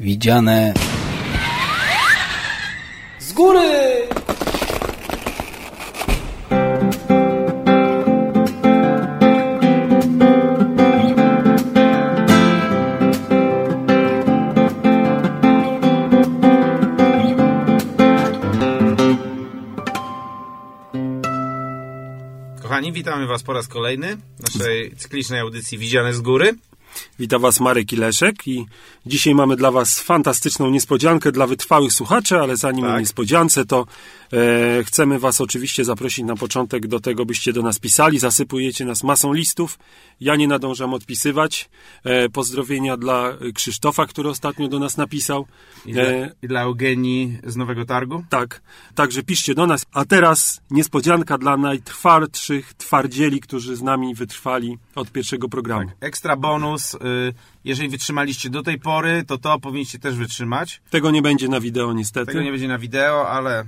Widziane z góry! Kochani, witamy Was po raz kolejny w naszej cyklicznej audycji Widziane z Góry. Witam Was Marek i Leszek i dzisiaj mamy dla Was fantastyczną niespodziankę dla wytrwałych słuchaczy, ale zanim Tak. o niespodziance, to e, chcemy Was oczywiście zaprosić na początek do tego, byście do nas pisali. Zasypujecie nas masą listów. Ja nie nadążam odpisywać. E, pozdrowienia dla Krzysztofa, który ostatnio do nas napisał. I dla, E, i dla Eugenii z Nowego Targu. tak, także piszcie do nas. A teraz niespodzianka dla najtwardszych twardzieli, którzy z nami wytrwali od pierwszego programu. Ekstra bonus. y, Jeżeli wytrzymaliście do tej pory, to to powinniście też wytrzymać. Tego nie będzie na wideo niestety. Tego nie będzie na wideo, ale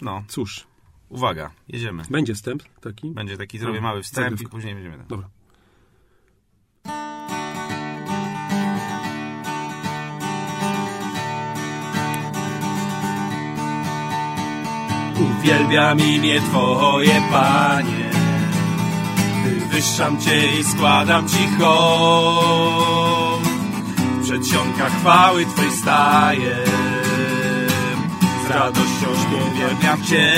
no, Cóż, uwaga, jedziemy. będzie wstęp taki. Będzie taki, zrobię mały wstęp i zagrywka. później będziemy. Dobra. Uwielbiam imię Twoje, Panie. Wywyższam Cię i składam Ci hołd. W przedsionkach chwały Twej staję. Z radością uwielbiam Cię.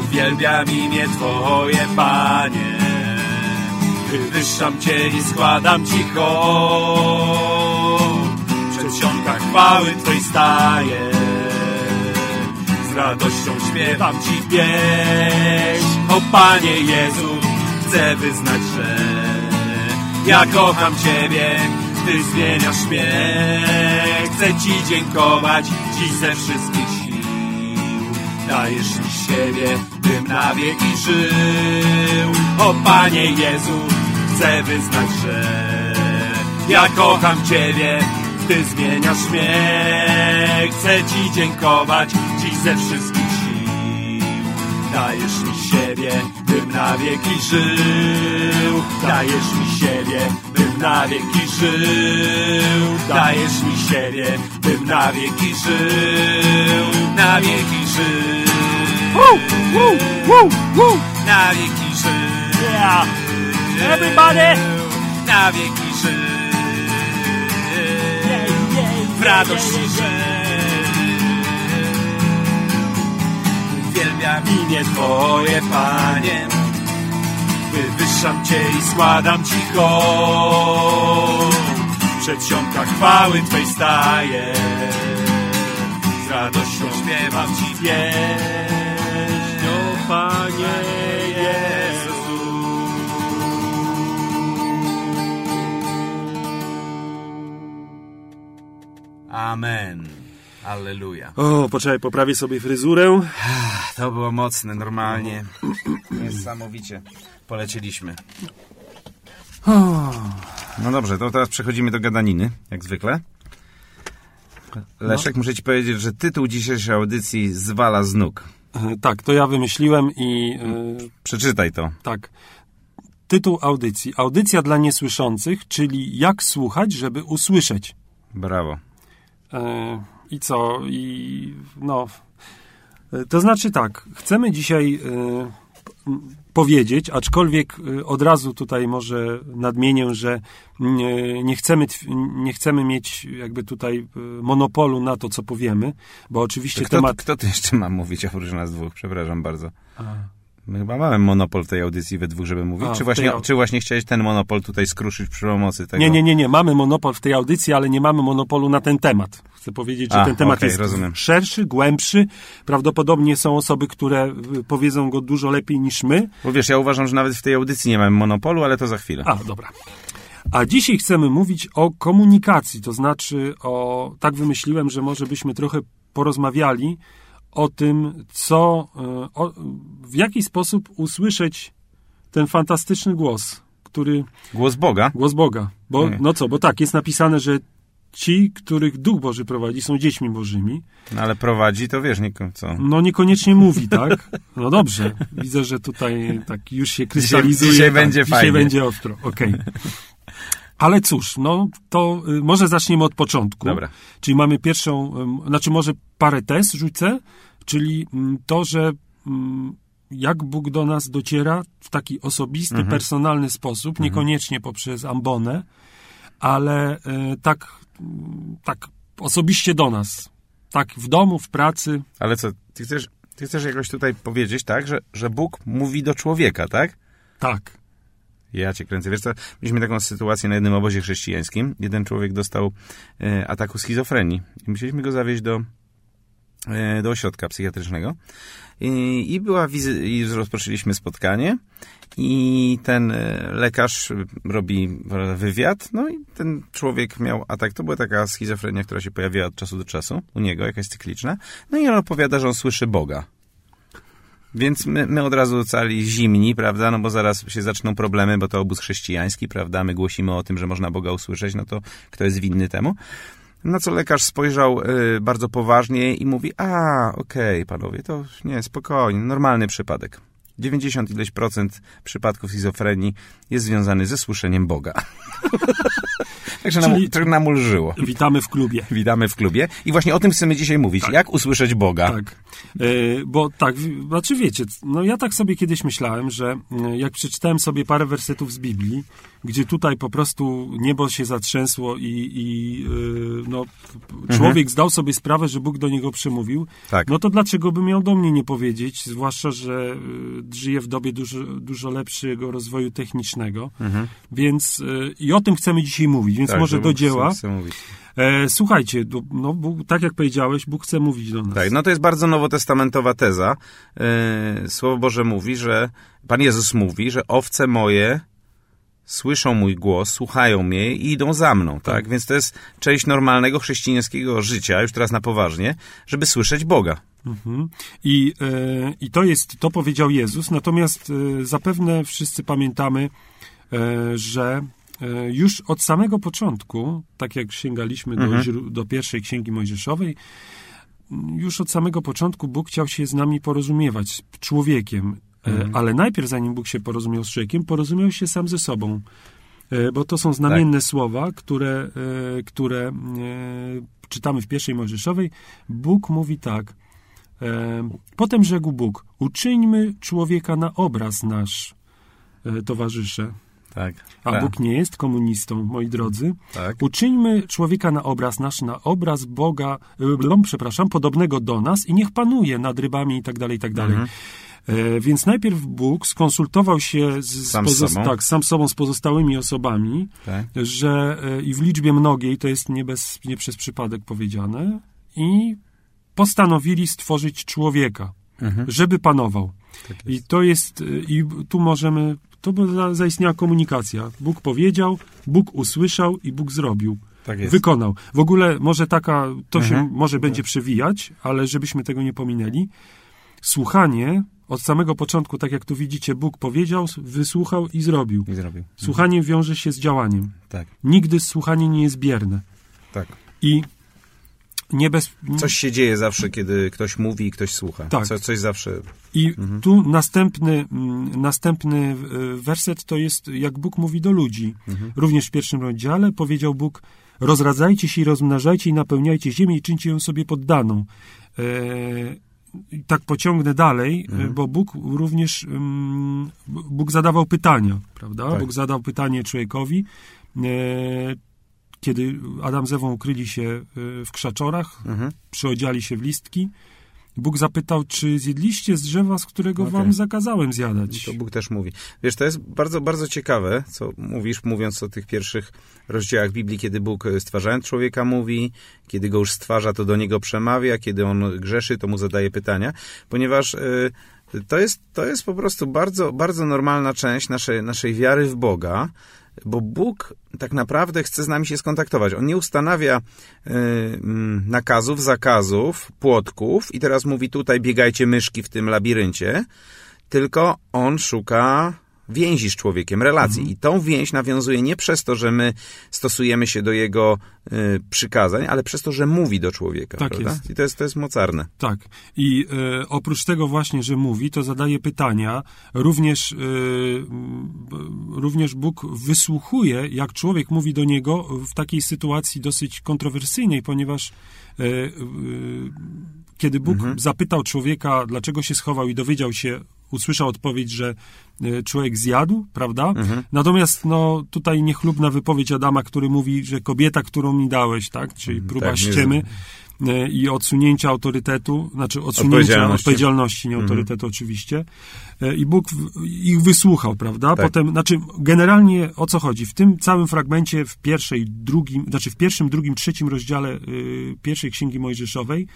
Uwielbiam imię Twoje, Panie. Wywyższam Cię i składam Ci hołd. W przedsionkach chwały Twej staję z radością śpiewam Ci pieśń. O Panie Jezu, chcę wyznać, że ja kocham Ciebie, Ty zmieniasz mnie. Chcę Ci dziękować dziś ze wszystkich sił. Dajesz mi siebie, bym na wieki żył. O Panie Jezu, chcę wyznać, że ja kocham Ciebie, Ty zmieniasz mnie. Chcę Ci dziękować dziś ze wszystkich. Dajesz mi siebie, bym na wieki żył. Dajesz mi siebie, bym na wieki żył. Dajesz mi siebie, bym na wieki żył. Na wieki żył. Na wieki żył. Yeah. Everybody. Na wieki żył. W radości żył. Uwielbiam imię Twoje, Panie. Wywyższam Cię i składam Ci hołd. Przedsionkach chwały Twej staję. Z radością śpiewam Ci pieśń, o Panie. Amen. Alleluja. O, poczekaj, poprawię sobie fryzurę. To było mocne, normalnie. Niesamowicie polecieliśmy. No dobrze, to teraz przechodzimy do gadaniny, jak zwykle. Leszek, muszę ci powiedzieć, że tytuł dzisiejszej audycji zwala z nóg. E, Tak, to ja wymyśliłem i e, Przeczytaj to. tak. Tytuł audycji. Audycja dla niesłyszących, czyli jak słuchać, żeby usłyszeć. Brawo. E, I co? I no. To znaczy tak, chcemy dzisiaj p- powiedzieć, aczkolwiek e, od razu tutaj może nadmienię, że nie, nie, chcemy, nie chcemy mieć jakby tutaj monopolu na to, co powiemy, bo oczywiście Kto, temat. kto tu jeszcze ma mówić oprócz nas dwóch? Przepraszam bardzo. A. My chyba mamy monopol w tej audycji we dwóch, żeby mówić. A, czy, tej właśnie, au- czy właśnie chciałeś ten monopol tutaj skruszyć przy pomocy tego? Nie, nie, nie, nie. Mamy monopol w tej audycji, ale nie mamy monopolu na ten temat. Chcę powiedzieć, że A, ten temat okej, jest rozumiem. szerszy, głębszy. Prawdopodobnie są osoby, które y, powiedzą go dużo lepiej niż my. Bo wiesz, ja uważam, że nawet w tej audycji nie mamy monopolu, ale to za chwilę. A, dobra. A dzisiaj chcemy mówić o komunikacji, to znaczy o, tak wymyśliłem, że może byśmy trochę porozmawiali o tym, co, y, o, w jaki sposób usłyszeć ten fantastyczny głos, który Głos Boga. Głos Boga. Bo, Nie. no co, bo tak, jest napisane, że ci, których Duch Boży prowadzi, są dziećmi Bożymi. No, ale prowadzi, to wiesz, nie, co? No niekoniecznie mówi, tak? No dobrze. Widzę, że tutaj tak już się krystalizuje. dzisiaj tak, będzie dzisiaj fajnie. będzie ostro. Okej. Ale cóż, no to y, może zaczniemy od początku. Dobra. Czyli mamy pierwszą, znaczy może parę tez rzucę, czyli mm, to, że mm, jak Bóg do nas dociera w taki osobisty, Mhm. personalny sposób, niekoniecznie poprzez ambonę, ale y, tak, tak osobiście do nas. Tak w domu, w pracy. Ale co, ty chcesz, ty chcesz jakoś tutaj powiedzieć, tak, że, że Bóg mówi do człowieka, tak? Tak. Ja cię kręcę. Wiesz co, mieliśmy taką sytuację na jednym obozie chrześcijańskim. Jeden człowiek dostał e, ataku schizofrenii i musieliśmy go zawieźć do, e, do ośrodka psychiatrycznego. I, i była wizy- i rozpoczęliśmy spotkanie i ten e, lekarz robi wywiad, no i ten człowiek miał atak. To była taka schizofrenia, która się pojawiała od czasu do czasu u niego, jakaś cykliczna. No i on opowiada, że on słyszy Boga. Więc my, my od razu cali zimni, prawda? No bo zaraz się zaczną problemy, bo to obóz chrześcijański, prawda? My głosimy o tym, że można Boga usłyszeć, no to kto jest winny temu? Na co lekarz spojrzał y, bardzo poważnie i mówi, a, okej, panowie, to nie, spokojnie, normalny przypadek. 90 ileś procent przypadków schizofrenii jest związany ze słyszeniem Boga. Także nam, Czyli- trochę nam ulżyło. Witamy w klubie. Witamy w klubie i właśnie o tym chcemy dzisiaj mówić. Jak usłyszeć Boga? Tak. E, bo tak, znaczy wiecie, no ja tak sobie kiedyś myślałem, że e, jak przeczytałem sobie parę wersetów z Biblii, gdzie tutaj po prostu niebo się zatrzęsło i, i e, no, człowiek zdał sobie sprawę, że Bóg do niego przemówił, Tak. no to dlaczego by miał do mnie nie powiedzieć, zwłaszcza, że e, żyję w dobie dużo, dużo lepszego rozwoju technicznego, więc e, i o tym chcemy dzisiaj mówić, więc Tak, może że do dzieła. Chce, chce mówić. E, słuchajcie, no, Bóg, tak jak powiedziałeś, Bóg chce mówić do nas. Tak, no to jest bardzo nowotestamentowa teza. Yy, Słowo Boże mówi, że Pan Jezus mówi, że owce moje słyszą mój głos, słuchają mnie i idą za mną, tak? Więc to jest część normalnego chrześcijańskiego życia, już teraz na poważnie, żeby słyszeć Boga. Mhm. I, e, I to jest, to powiedział Jezus, natomiast e, zapewne wszyscy pamiętamy, e, że e, już od samego początku, tak jak sięgaliśmy do, źró- do pierwszej księgi mojżeszowej, już od samego początku Bóg chciał się z nami porozumiewać, z człowiekiem, e, ale najpierw zanim Bóg się porozumiał z człowiekiem, porozumiał się sam ze sobą. E, Bo to są znamienne słowa, które, e, które czytamy w pierwszej Mojżeszowej. Bóg mówi tak. Potem rzekł Bóg, uczyńmy człowieka na obraz nasz, towarzysze. Tak. A tak. Bóg nie jest komunistą, moi drodzy. Tak. Uczyńmy człowieka na obraz nasz, na obraz Boga, przepraszam, podobnego do nas i niech panuje nad rybami i tak dalej, i tak dalej. Mhm. E, Więc najpierw Bóg skonsultował się z, Sam z sobą. tak, sam sobą, z pozostałymi osobami, tak. że e, i w liczbie mnogiej, to jest nie, bez, nie przez przypadek powiedziane, i postanowili stworzyć człowieka, Mhm. żeby panował. Tak I to jest, e, i tu możemy, to za- zaistniała komunikacja. Bóg powiedział, Bóg usłyszał i Bóg zrobił. Tak jest. Wykonał. W ogóle może taka, to się Mhm. może będzie przewijać, ale żebyśmy tego nie pominęli. Słuchanie od samego początku, tak jak tu widzicie, Bóg powiedział, wysłuchał i zrobił. I zrobił. Słuchanie wiąże się z działaniem. Tak, Nigdy słuchanie nie jest bierne. tak. I nie bez... Coś się dzieje zawsze, kiedy ktoś mówi i ktoś słucha. Tak. Co, coś zawsze... I tu następny, mm, następny e, werset to jest, jak Bóg mówi do ludzi. Również w pierwszym rozdziale powiedział Bóg, rozradzajcie się i rozmnażajcie i napełniajcie ziemię i czyńcie ją sobie poddaną. E, tak pociągnę dalej, e, bo Bóg również, Bóg zadawał pytania, prawda? Tak. Bóg zadał pytanie człowiekowi, e, kiedy Adam z Ewą ukryli się e, w krzaczorach, Mhm. przyodziali się w listki, Bóg zapytał, czy zjedliście z drzewa, z którego Okej. wam zakazałem zjadać. To Bóg też mówi. Wiesz, to jest bardzo, bardzo ciekawe, co mówisz, mówiąc o tych pierwszych rozdziałach Biblii, kiedy Bóg e, stwarzając człowieka mówi, kiedy go już stwarza, to do niego przemawia, kiedy on grzeszy, to mu zadaje pytania, ponieważ y, to, jest, to jest po prostu bardzo, bardzo normalna część naszej, naszej wiary w Boga, bo Bóg tak naprawdę chce z nami się skontaktować. On nie ustanawia y, mm, nakazów, zakazów, płotków i teraz mówi tutaj biegajcie myszki w tym labiryncie, tylko on szuka więzi z człowiekiem, relacji. Mhm. I tą więź nawiązuje nie przez to, że my stosujemy się do jego y, przykazań, ale przez to, że mówi do człowieka. Tak prawda? jest. I to jest, to jest mocarne. Tak. I e, oprócz tego właśnie, że mówi, to zadaje pytania. Również, m, również Bóg wysłuchuje, jak człowiek mówi do niego w takiej sytuacji dosyć kontrowersyjnej, ponieważ e, e, kiedy Bóg zapytał człowieka, dlaczego się schował i dowiedział się, usłyszał odpowiedź, że e, człowiek zjadł, prawda? Natomiast no, tutaj niechlubna wypowiedź Adama, który mówi, że kobieta, którą mi dałeś, tak? Czyli próba tak, ściemy e, i odsunięcia autorytetu, znaczy odsunięcia Odpowiedzialności. odpowiedzialności, nie autorytetu oczywiście. E, I Bóg ich wysłuchał, prawda? Tak. Potem, znaczy generalnie o co chodzi? W tym całym fragmencie, w pierwszej, drugim, znaczy w pierwszym, drugim, trzecim rozdziale y, pierwszej Księgi Mojżeszowej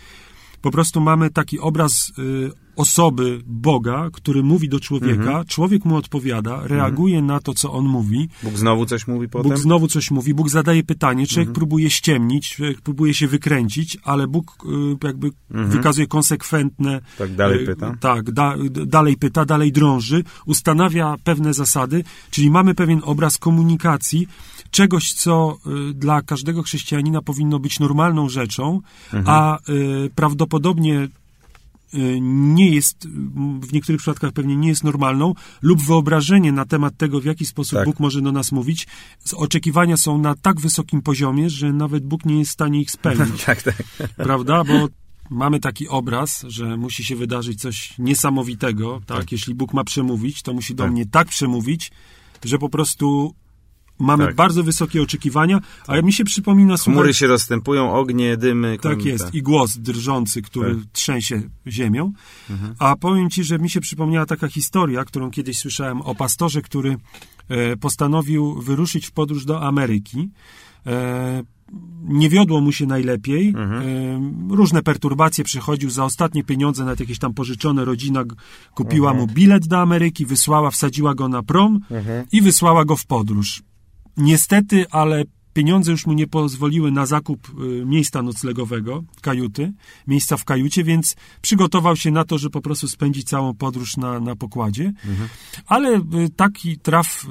po prostu mamy taki obraz y, osoby Boga, który mówi do człowieka, Mhm. człowiek mu odpowiada, reaguje na to, co on mówi, Bóg znowu coś mówi potem? Bóg znowu coś mówi, Bóg zadaje pytanie, człowiek Mhm. próbuje ściemnić, człowiek próbuje się wykręcić, ale Bóg y, jakby wykazuje konsekwentne... Mhm. Tak dalej y, pyta? Tak, da, dalej pyta, dalej drąży, ustanawia pewne zasady, czyli mamy pewien obraz komunikacji, czegoś, co y, dla każdego chrześcijanina powinno być normalną rzeczą, Mhm. a prawdopodobnie nie jest, m, w niektórych przypadkach pewnie nie jest normalną, lub wyobrażenie na temat tego, w jaki sposób Tak. Bóg może do nas mówić, oczekiwania są na tak wysokim poziomie, że nawet Bóg nie jest w stanie ich spełnić, tak, tak. prawda? Bo mamy taki obraz, że musi się wydarzyć coś niesamowitego, tak? Jeśli Bóg ma przemówić, to musi do Tak. mnie tak przemówić, że po prostu mamy Tak. bardzo wysokie oczekiwania, a mi się przypomina... Chmury słuchaj, się rozstępują, ognie, dymy. tak kon- jest. I głos drżący, który Tak. trzęsie ziemią. A powiem ci, że mi się przypomniała taka historia, którą kiedyś słyszałem o pastorze, który e, postanowił wyruszyć w podróż do Ameryki. E, nie wiodło mu się najlepiej. E, różne perturbacje przychodził za ostatnie pieniądze, nawet jakieś tam pożyczone. Rodzina kupiła mu bilet do Ameryki, wysłała, wsadziła go na prom i wysłała go w podróż. Niestety, ale pieniądze już mu nie pozwoliły na zakup y, miejsca noclegowego, kajuty, miejsca w kajucie, więc przygotował się na to, że po prostu spędzi całą podróż na, na pokładzie. Ale y, taki traf, y,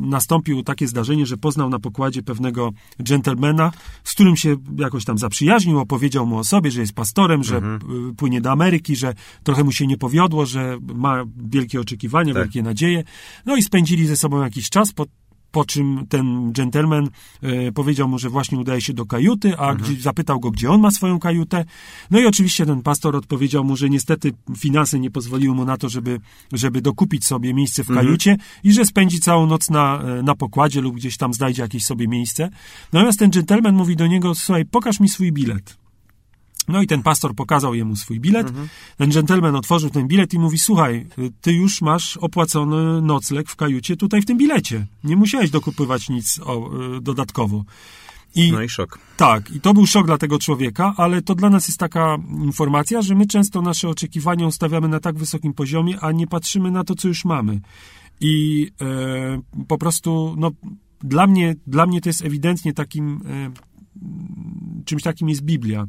nastąpił takie zdarzenie, że poznał na pokładzie pewnego dżentelmena, z którym się jakoś tam zaprzyjaźnił, opowiedział mu o sobie, że jest pastorem, że y, płynie do Ameryki, że trochę mu się nie powiodło, że ma wielkie oczekiwania, Tak. wielkie nadzieje. No i spędzili ze sobą jakiś czas, po, po czym ten gentleman e, powiedział mu, że właśnie udaje się do kajuty, a gdzie, zapytał go, gdzie on ma swoją kajutę. No i oczywiście ten pastor odpowiedział mu, że niestety finanse nie pozwoliły mu na to, żeby, żeby dokupić sobie miejsce w kajucie i że spędzi całą noc na, e, na pokładzie lub gdzieś tam znajdzie jakieś sobie miejsce. Natomiast ten gentleman mówi do niego, słuchaj, pokaż mi swój bilet. No i ten pastor pokazał jemu swój bilet. Ten gentleman otworzył ten bilet i mówi: Słuchaj, ty już masz opłacony nocleg w kajucie tutaj w tym bilecie. Nie musiałeś dokupywać nic o, y, dodatkowo. I No i szok. tak, i to był szok dla tego człowieka, ale to dla nas jest taka informacja, że my często nasze oczekiwania ustawiamy na tak wysokim poziomie, a nie patrzymy na to, co już mamy. I e, po prostu, no, dla mnie, dla mnie to jest ewidentnie takim, e, czymś takim jest Biblia,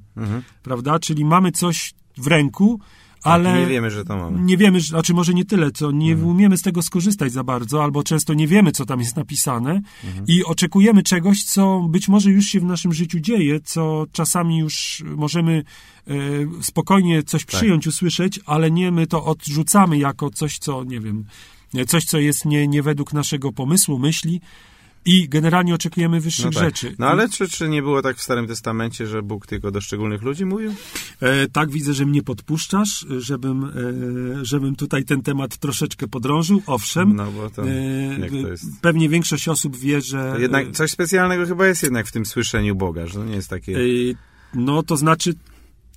prawda? Czyli mamy coś w ręku, ale Tak, nie wiemy, że to mamy. nie wiemy, że- znaczy może nie tyle, co nie umiemy z tego skorzystać za bardzo, albo często nie wiemy, co tam jest napisane. I oczekujemy czegoś, co być może już się w naszym życiu dzieje, co czasami już możemy e, spokojnie coś przyjąć, usłyszeć, ale nie my to odrzucamy jako coś, co, nie wiem, coś, co jest nie, nie według naszego pomysłu, myśli i generalnie oczekujemy wyższych No, tak. rzeczy. no ale czy, czy nie było tak w Starym Testamencie, że Bóg tylko do szczególnych ludzi mówił? E, tak, widzę, że mnie podpuszczasz, żebym, e, żebym tutaj ten temat troszeczkę podrążył. Owszem, No bo to, e, jak to jest? pewnie większość osób wie, że... To jednak coś specjalnego chyba jest jednak w tym słyszeniu Boga, że to nie jest takie... e, no, to znaczy...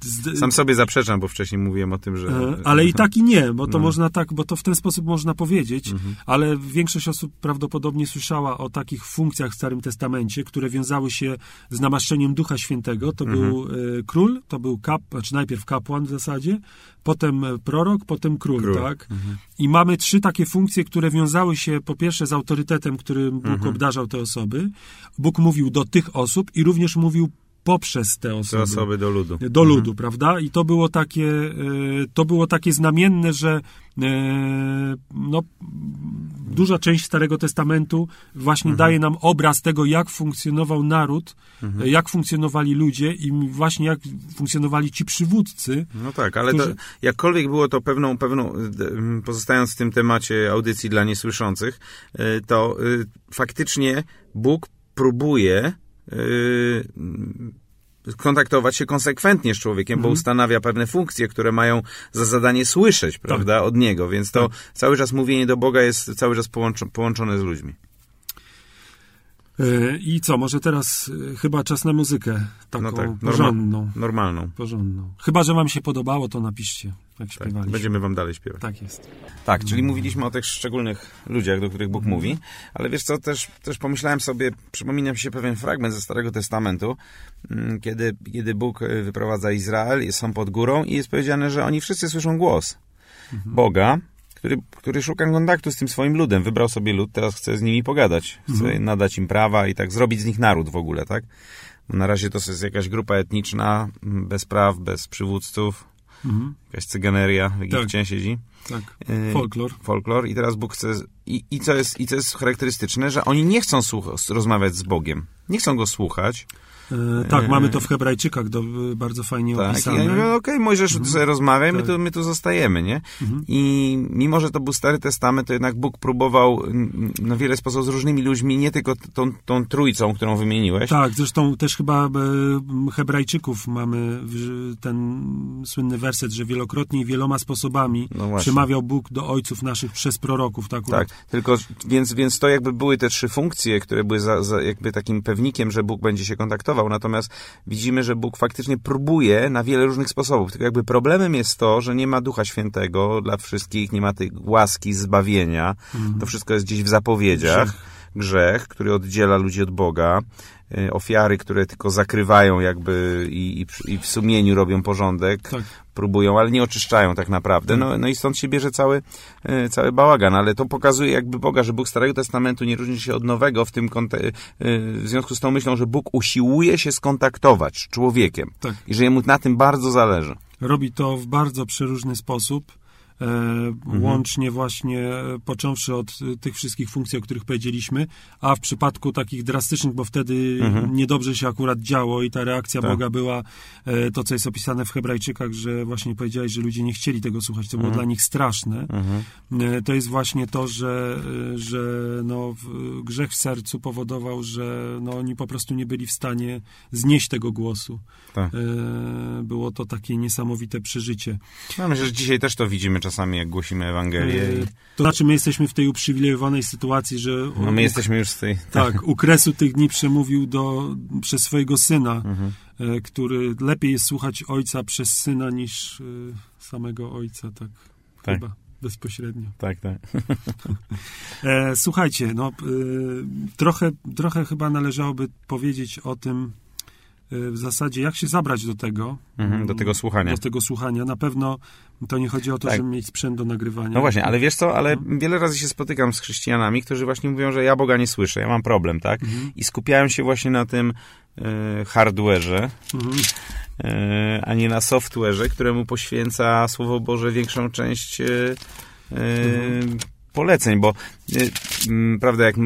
z- Sam sobie zaprzeczam, bo wcześniej mówiłem o tym, że... E, Ale i tak i nie, bo to No. można tak, bo to w ten sposób można powiedzieć, Mhm. ale większość osób prawdopodobnie słyszała o takich funkcjach w Starym Testamencie, które wiązały się z namaszczeniem Ducha Świętego. To Mhm. był e, król, to był kap, znaczy najpierw kapłan w zasadzie, potem e, prorok, potem król, Król. tak? I mamy trzy takie funkcje, które wiązały się po pierwsze z autorytetem, którym Bóg Mhm. obdarzał te osoby. Bóg mówił do tych osób i również mówił poprzez te Te osoby. osoby do ludu. do ludu, prawda? I to było takie, e, to było takie znamienne, że e, no, duża część Starego Testamentu właśnie daje nam obraz tego, jak funkcjonował naród, e, jak funkcjonowali ludzie i właśnie jak funkcjonowali ci przywódcy. No tak, ale to, którzy- jakkolwiek było to pewną, pewną, m, pozostając w tym temacie audycji dla niesłyszących, to faktycznie Bóg próbuje kontaktować się konsekwentnie z człowiekiem, bo ustanawia pewne funkcje, które mają za zadanie słyszeć, prawda, od Niego, więc to cały czas mówienie do Boga jest cały czas połączo- połączone z ludźmi. E, I co, może teraz e, chyba czas na muzykę taką No tak, norma- porządną. Normalną. Porządną. Chyba, że wam się podobało, to napiszcie, jak Tak, śpiewaliśmy. będziemy wam dalej śpiewać. Tak jest. Tak, czyli mówiliśmy o tych szczególnych ludziach, do których Bóg mówi, ale wiesz co, też, też pomyślałem sobie, przypomina mi się pewien fragment ze Starego Testamentu, mm, kiedy, kiedy Bóg y, wyprowadza Izrael, są pod górą i jest powiedziane, że oni wszyscy słyszą głos Boga, który, który szuka kontaktu z tym swoim ludem. Wybrał sobie lud, teraz chce z nimi pogadać, chce nadać im prawa i tak zrobić z nich naród w ogóle, tak? Na razie to jest jakaś grupa etniczna, mm, bez praw, bez przywódców, Mhm. jakaś cyganeria w Egipcie siedzi Tak. Y, Folklor. folklor i teraz Bóg chce... I, i, co jest, I co jest charakterystyczne, że oni nie chcą słuch- rozmawiać z Bogiem. Nie chcą Go słuchać. E, tak, mamy to w Hebrajczykach do, bardzo fajnie Tak. Opisane. mówią, okej, Mojżesz, tu sobie rozmawiaj, my, Tak. tu, my tu zostajemy, nie? Mhm. I mimo, że to był Stary Testament, to jednak Bóg próbował na wiele sposobów z różnymi ludźmi, nie tylko tą, tą trójcą, którą wymieniłeś. Tak, zresztą też chyba e, Hebrajczyków mamy ten słynny werset, że wielokrotnie i wieloma sposobami No przemawiał Bóg do ojców naszych przez proroków. Tak, Tak, tylko więc, więc to jakby były te trzy funkcje, które były za, za jakby takim pewnikiem, że Bóg będzie się kontaktował. Natomiast widzimy, że Bóg faktycznie próbuje na wiele różnych sposobów. Tylko jakby problemem jest to, że nie ma Ducha Świętego dla wszystkich, nie ma tej łaski zbawienia. To wszystko jest gdzieś w zapowiedziach. Grzech, który oddziela ludzi od Boga, ofiary, które tylko zakrywają jakby i, i, i w sumieniu robią porządek, Tak. próbują, ale nie oczyszczają tak naprawdę. No, no i stąd się bierze cały, e, cały bałagan, ale to pokazuje jakby Boga, że Bóg Starego Testamentu nie różni się od Nowego w tym e, w związku z tą myślą, że Bóg usiłuje się skontaktować z człowiekiem Tak. i że jemu na tym bardzo zależy. Robi to w bardzo przeróżny sposób. E, Mhm. Łącznie właśnie e, począwszy od e, tych wszystkich funkcji, o których powiedzieliśmy, a w przypadku takich drastycznych, bo wtedy niedobrze się akurat działo i ta reakcja Mhm. Tak. Boga była to, co jest opisane w Hebrajczykach, że właśnie powiedziałeś, że ludzie nie chcieli tego słuchać, to było Mhm. dla nich straszne. E, To jest właśnie to, że, że no, grzech w sercu powodował, że no, oni po prostu nie byli w stanie znieść tego głosu. Tak. Było to takie niesamowite przeżycie. No, myślę, że dzisiaj też to widzimy czasami, jak głosimy Ewangelię. E, To znaczy, my jesteśmy w tej uprzywilejowanej sytuacji, że no, my jesteśmy już z tej... tak, u kresu tych dni przemówił do, przez swojego syna, Mhm. e, który lepiej jest słuchać ojca przez syna niż e, samego ojca, tak, Tak. chyba bezpośrednio. Tak, tak. E, słuchajcie, no, trochę, trochę chyba należałoby powiedzieć o tym w zasadzie, jak się zabrać do tego. Mhm, do tego słuchania. Do tego słuchania. Na pewno to nie chodzi o to, Tak. żeby mieć sprzęt do nagrywania. No właśnie, ale wiesz co, ale Mhm. wiele razy się spotykam z chrześcijanami, którzy właśnie mówią, że ja Boga nie słyszę, ja mam problem, tak? Mhm. I skupiają się właśnie na tym e, hardware'ze, Mhm. e, a nie na software'ze, któremu poświęca Słowo Boże większą część e, e, Mhm. Poleceń, bo e, m, prawda, jak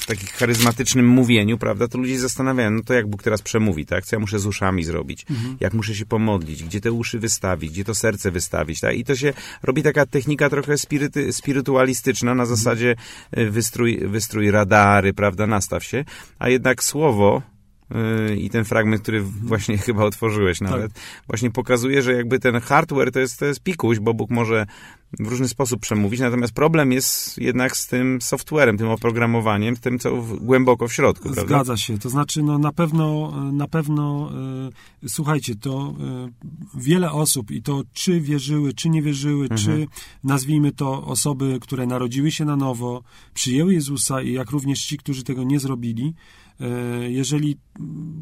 w takim charyzmatycznym mówieniu, prawda, to ludzie zastanawiają, no to jak Bóg teraz przemówi, tak? Co ja muszę z uszami zrobić? Mhm. Jak muszę się pomodlić? Gdzie te uszy wystawić? Gdzie to serce wystawić? Tak? I to się robi taka technika trochę spiryty, spirytualistyczna na zasadzie e, wystrój, wystrój radary, prawda, nastaw się, a jednak słowo i ten fragment, który właśnie chyba otworzyłeś nawet, właśnie pokazuje, że jakby ten hardware to jest, to jest pikuś, bo Bóg może w różny sposób przemówić, natomiast problem jest jednak z tym softwarem, tym oprogramowaniem, tym, co w, głęboko w środku, prawda? Zgadza się. To znaczy, no na pewno, na pewno, e, słuchajcie, to e, wiele osób i to czy wierzyły, czy nie wierzyły, Mhm. czy nazwijmy to osoby, które narodziły się na nowo, przyjęły Jezusa i jak również ci, którzy tego nie zrobili, jeżeli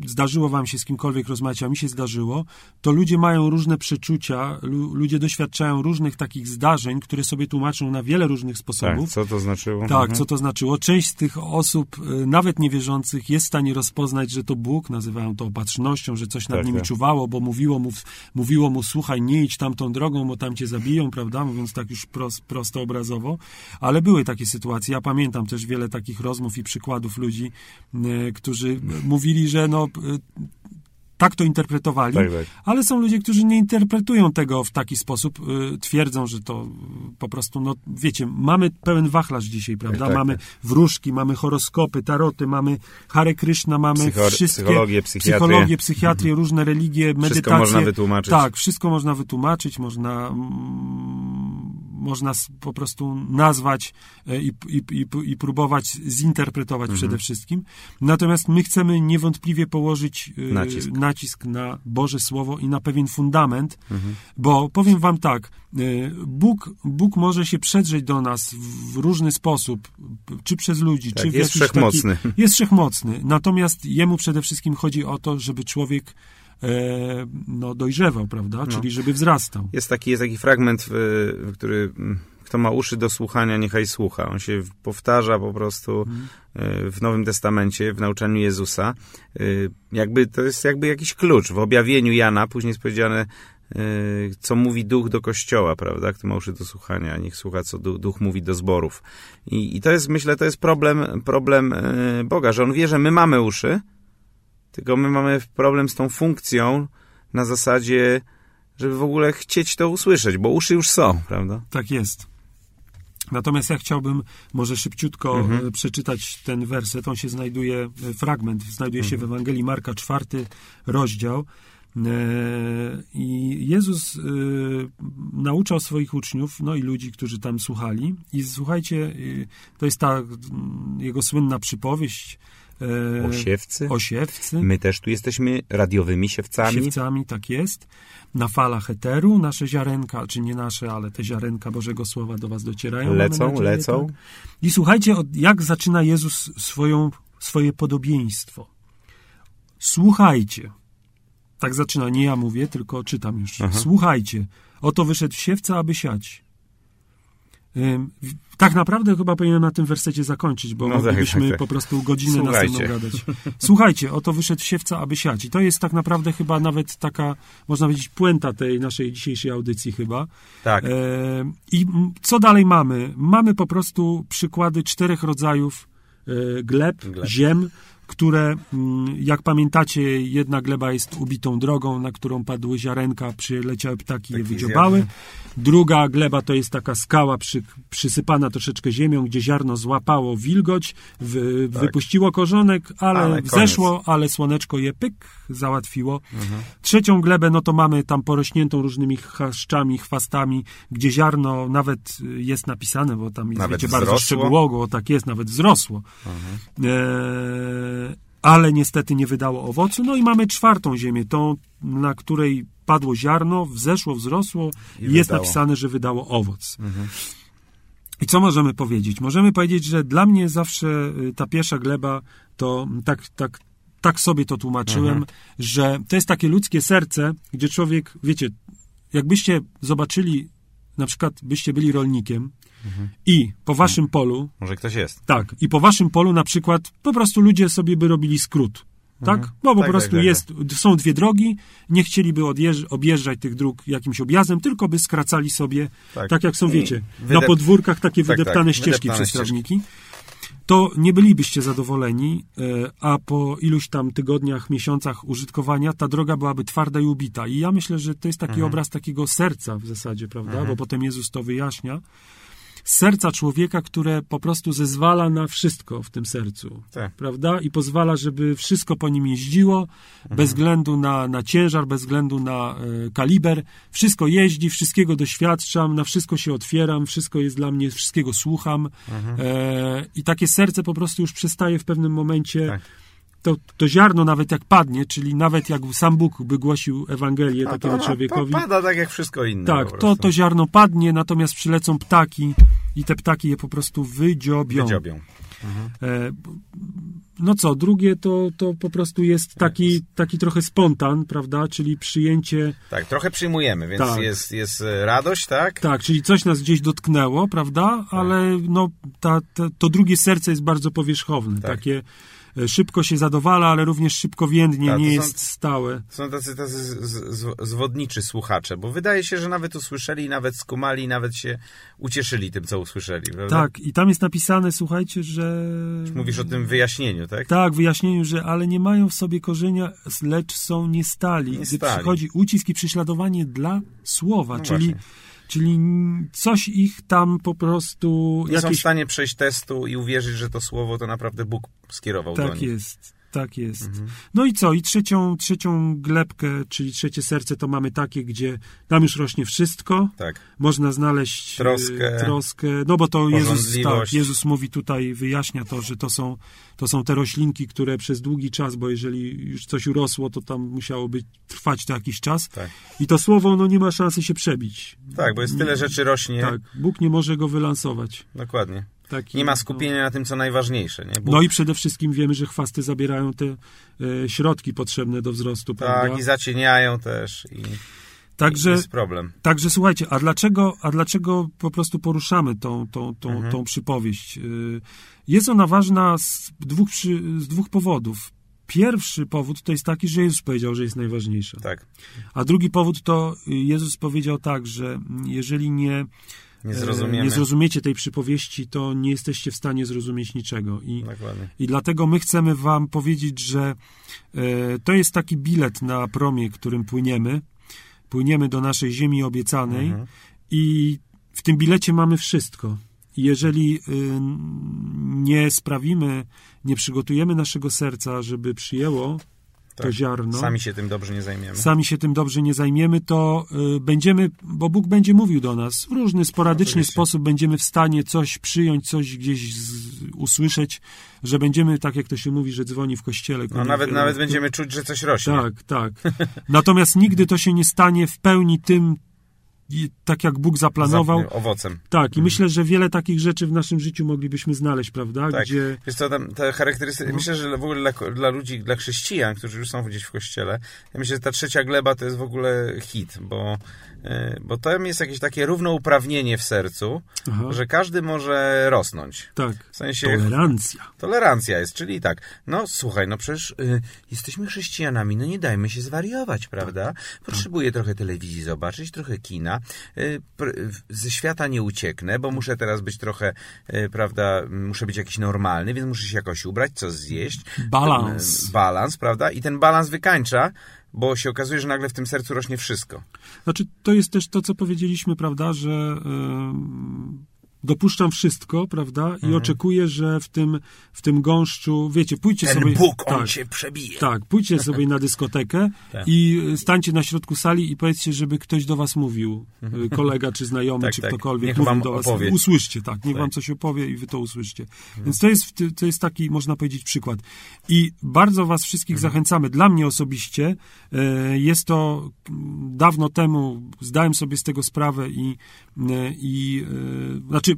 zdarzyło wam się z kimkolwiek rozmawiać, a mi się zdarzyło, to ludzie mają różne przeczucia, lu, ludzie doświadczają różnych takich zdarzeń, które sobie tłumaczą na wiele różnych sposobów. Tak, co to znaczyło? Tak, Mhm. co to znaczyło. Część z tych osób, y, nawet niewierzących, jest w stanie rozpoznać, że to Bóg, nazywają to opatrznością, że coś nad Tak, nimi tak. czuwało, bo mówiło mu, mówiło mu, słuchaj, nie idź tamtą drogą, bo tam cię zabiją, prawda, mówiąc tak już pros, prosto obrazowo. Ale były takie sytuacje. Ja pamiętam też wiele takich rozmów i przykładów ludzi, y, którzy mówili, że no... y, tak to interpretowali, Tak, tak. ale są ludzie, którzy nie interpretują tego w taki sposób, y, twierdzą, że to po prostu, no wiecie, mamy pełen wachlarz dzisiaj, prawda? tak, mamy tak. wróżki, mamy horoskopy, taroty, mamy Hare Krishna, mamy Psycho- wszystkie... psychologię, psychiatrię. psychologię, psychiatrię, różne religie, medytacje. można wytłumaczyć. Tak, wszystko można wytłumaczyć, można, mm, można po prostu nazwać e, i, i, i, i próbować zinterpretować Mhm. przede wszystkim. Natomiast my chcemy niewątpliwie położyć e, Nacisk. nacisk na Boże Słowo i na pewien fundament, Mhm. bo powiem wam tak, e, Bóg, Bóg może się przedrzeć do nas w różny sposób, czy przez ludzi, Tak, czy w jest wszechmocny. Taki, jest wszechmocny. Natomiast jemu przede wszystkim chodzi o to, żeby człowiek no, dojrzewał, prawda? Czyli żeby wzrastał. Jest taki, jest taki fragment, który mm, kto ma uszy do słuchania, niechaj słucha. On się powtarza po prostu Mhm. y, w Nowym Testamencie, w nauczaniu Jezusa. Y, Jakby to jest jakby jakiś klucz. W objawieniu Jana później jest powiedziane, co mówi duch do kościoła, prawda? Kto ma uszy do słuchania, niech słucha, co du- duch mówi do zborów. I, I to jest, myślę, to jest problem, problem Boga, że on wie, że my mamy uszy, tylko my mamy problem z tą funkcją na zasadzie, żeby w ogóle chcieć to usłyszeć, bo uszy już są, prawda? Tak jest. Natomiast ja chciałbym może szybciutko Mhm. e, przeczytać ten werset. On się znajduje, e, fragment, znajduje się w Mhm. Ewangelii Marka, czwarty rozdział. E, I Jezus nauczał swoich uczniów, no i ludzi, którzy tam słuchali. I słuchajcie, to jest ta jego słynna przypowieść. E, Osiewcy. o siewcy. My też tu jesteśmy radiowymi siewcami. Siewcami, tak jest. Na falach eteru nasze ziarenka, czy nie nasze, ale te ziarenka Bożego Słowa do was docierają. Lecą, nadzieję, lecą. Tak? I słuchajcie, jak zaczyna Jezus swoją, swoje podobieństwo. Słuchajcie. Tak zaczyna, nie ja mówię, tylko czytam już. Aha. Słuchajcie. Oto wyszedł siewca, aby siać. Tak naprawdę chyba powinienem na tym wersecie zakończyć, bo No moglibyśmy tak, tak. po prostu godzinę Słuchajcie. następną gadać. Słuchajcie, oto wyszedł siewca, aby siać. I to jest tak naprawdę chyba nawet taka, można powiedzieć, puenta tej naszej dzisiejszej audycji chyba. Tak. E, I co dalej mamy? Mamy po prostu przykłady czterech rodzajów e, gleb, Gleb. ziem, które, mm, jak pamiętacie, jedna gleba jest ubitą drogą, na którą padły ziarenka, przyleciały ptaki, je Ptaki wydziobały. Druga gleba to jest taka skała przy, przysypana troszeczkę ziemią, gdzie ziarno złapało wilgoć, w, Tak. wypuściło korzonek, ale, Ale wzeszło, ale słoneczko je pyk załatwiło. Mhm. Trzecią glebę, no to mamy tam porośniętą różnymi chaszczami, chwastami, gdzie ziarno nawet jest napisane, bo tam jest, Nawet wiecie, bardzo szczegółowo, tak jest, nawet wzrosło. E, ale niestety nie wydało owocu. No i mamy czwartą ziemię, tą, na której padło ziarno, wzeszło, wzrosło I i jest napisane, że wydało owoc. I co możemy powiedzieć? Możemy powiedzieć, że dla mnie zawsze y, ta pierwsza gleba to tak, tak, tak sobie to tłumaczyłem, że to jest takie ludzkie serce, gdzie człowiek, wiecie, jakbyście zobaczyli, na przykład byście byli rolnikiem i po waszym polu, Może ktoś jest. tak, i po waszym polu na przykład po prostu ludzie sobie by robili skrót. Tak? Bo po Tak, prostu tak, tak, jest, są dwie drogi, nie chcieliby odjeżdż- objeżdżać tych dróg jakimś objazdem, tylko by skracali sobie, tak, Tak. jak są, wiecie, na Wydep- podwórkach takie Tak, wydeptane tak, ścieżki wydeptane przez trawniki. To nie bylibyście zadowoleni, e, a po iluś tam tygodniach, miesiącach użytkowania ta droga byłaby twarda i ubita. I ja myślę, że to jest taki Mhm. obraz takiego serca w zasadzie, prawda? Bo potem Jezus to wyjaśnia serca człowieka, które po prostu zezwala na wszystko w tym sercu, Tak. prawda? I pozwala, żeby wszystko po nim jeździło, bez względu na, na ciężar, bez względu na e, kaliber. Wszystko jeździ, wszystkiego doświadczam, na wszystko się otwieram, wszystko jest dla mnie, wszystkiego słucham. E, I takie serce po prostu już przestaje w pewnym momencie... Tak. To, to ziarno nawet jak padnie, czyli nawet jak sam Bóg by głosił Ewangelię A takiemu to, człowiekowi, To pada tak jak wszystko inne. tak, to, to ziarno padnie, natomiast przylecą ptaki i te ptaki je po prostu wydziobią. Wydziobią. E, no co, drugie to, to po prostu jest taki, taki trochę spontan, prawda, czyli przyjęcie, Tak, trochę przyjmujemy, więc Tak. jest, jest e, radość, tak? tak, czyli coś nas gdzieś dotknęło, prawda, ale no ta, ta, to drugie serce jest bardzo powierzchowne, Tak. takie szybko się zadowala, ale również szybko więdnie, Tak, nie są- jest stałe. Są tacy, tacy z, z, z, zwodniczy słuchacze, bo wydaje się, że nawet usłyszeli, nawet skumali, nawet się ucieszyli tym, co usłyszeli, prawda? Tak, i tam jest napisane, słuchajcie, że... Mówisz o tym wyjaśnieniu, tak? Tak, wyjaśnieniu, że ale nie mają w sobie korzenia, lecz są niestali. Nie Gdy stali. przychodzi ucisk i prześladowanie dla słowa, No czyli, właśnie. Czyli coś ich tam po prostu... Nie są w jakieś... stanie przejść testu i uwierzyć, że to słowo to naprawdę Bóg skierował do Tak nich. jest, tak jest. Mhm. No i co? I trzecią, trzecią glebkę, czyli trzecie serce, to mamy takie, gdzie tam już rośnie wszystko. Tak. Można znaleźć e, Troskę, troskę no bo to Jezus, tak. Jezus mówi tutaj, wyjaśnia to, że to są, to są te roślinki, które przez długi czas, bo jeżeli już coś urosło, to tam musiało być, trwać to jakiś czas. Tak. I to słowo, no nie ma szansy się przebić. Tak, bo jest tyle rzeczy rośnie. Tak, Bóg nie może go wylansować. Dokładnie. Taki, Nie ma no. skupienia na tym, co najważniejsze. Nie? Bóg, No i przede wszystkim wiemy, że chwasty zabierają te e, środki potrzebne do wzrostu, prawda? tak, i zacieniają też. I, Także, jest problem. także słuchajcie, a dlaczego, a dlaczego po prostu poruszamy tą, tą, tą, Mhm. tą przypowieść? Y, Jest ona ważna z dwóch, z dwóch powodów. Pierwszy powód to jest taki, że Jezus powiedział, że jest najważniejsza. Tak. A drugi powód to Jezus powiedział tak, że jeżeli nie, Nie e, zrozumiemy. nie zrozumiecie tej przypowieści, to nie jesteście w stanie zrozumieć niczego. I, Dokładnie. I dlatego my chcemy Wam powiedzieć, że e, to jest taki bilet na promie, którym płyniemy. Płyniemy do naszej ziemi obiecanej Mhm. i w tym bilecie mamy wszystko. Jeżeli y, nie sprawimy, nie przygotujemy naszego serca, żeby przyjęło to Tak. ziarno, Sami się tym dobrze nie zajmiemy. sami się tym dobrze nie zajmiemy, to y, będziemy, bo Bóg będzie mówił do nas w różny, sporadyczny Oczywiście. sposób, będziemy w stanie coś przyjąć, coś gdzieś z, usłyszeć, że będziemy, tak jak to się mówi, że dzwoni w kościele. No, nawet, nawet będziemy czuć, że coś rośnie. Tak, tak. Natomiast nigdy to się nie stanie w pełni tym, i- tak jak Bóg zaplanował. Za- Owocem. Tak, i myślę, że wiele takich rzeczy w naszym życiu moglibyśmy znaleźć, prawda? Tak. Gdzie Wiesz co, tam te charakterystyki, myślę, że w ogóle dla, dla ludzi, dla chrześcijan, którzy już są gdzieś w kościele, ja myślę, że ta trzecia gleba to jest w ogóle hit, bo, bo tam jest jakieś takie równouprawnienie w sercu, Aha, że każdy może rosnąć. tak, W sensie tolerancja. tolerancja jest, czyli tak, no słuchaj, no przecież y, jesteśmy chrześcijanami, no nie dajmy się zwariować, prawda? Potrzebuję trochę telewizji zobaczyć, trochę kina. Y, ze świata nie ucieknę, bo muszę teraz być trochę, y, prawda, muszę być jakiś normalny, więc muszę się jakoś ubrać, co zjeść. Balans. Ten, y, balans, prawda? I ten balans wykańcza, bo się okazuje, że nagle w tym sercu rośnie wszystko. Znaczy, to jest też to, co powiedzieliśmy, prawda, że dopuszczam wszystko, prawda, i oczekuję, że w tym, w tym gąszczu, wiecie, pójdźcie Mhm. Ten sobie... Bóg, on tak, się przebije. Tak, pójdźcie sobie na dyskotekę Tak. i y, stańcie na środku sali i powiedzcie, żeby ktoś do was mówił, y, kolega, czy znajomy, Tak, czy tak. ktokolwiek Niech mówił wam do was. opowie. Usłyszcie, tak, niech Tak. Mhm. wam coś opowie i wy to usłyszcie. Więc to jest, to jest taki, można powiedzieć, przykład. I bardzo was wszystkich Mhm. zachęcamy. Dla mnie osobiście e, jest to mm, dawno temu, zdałem sobie z tego sprawę i, i e, znaczy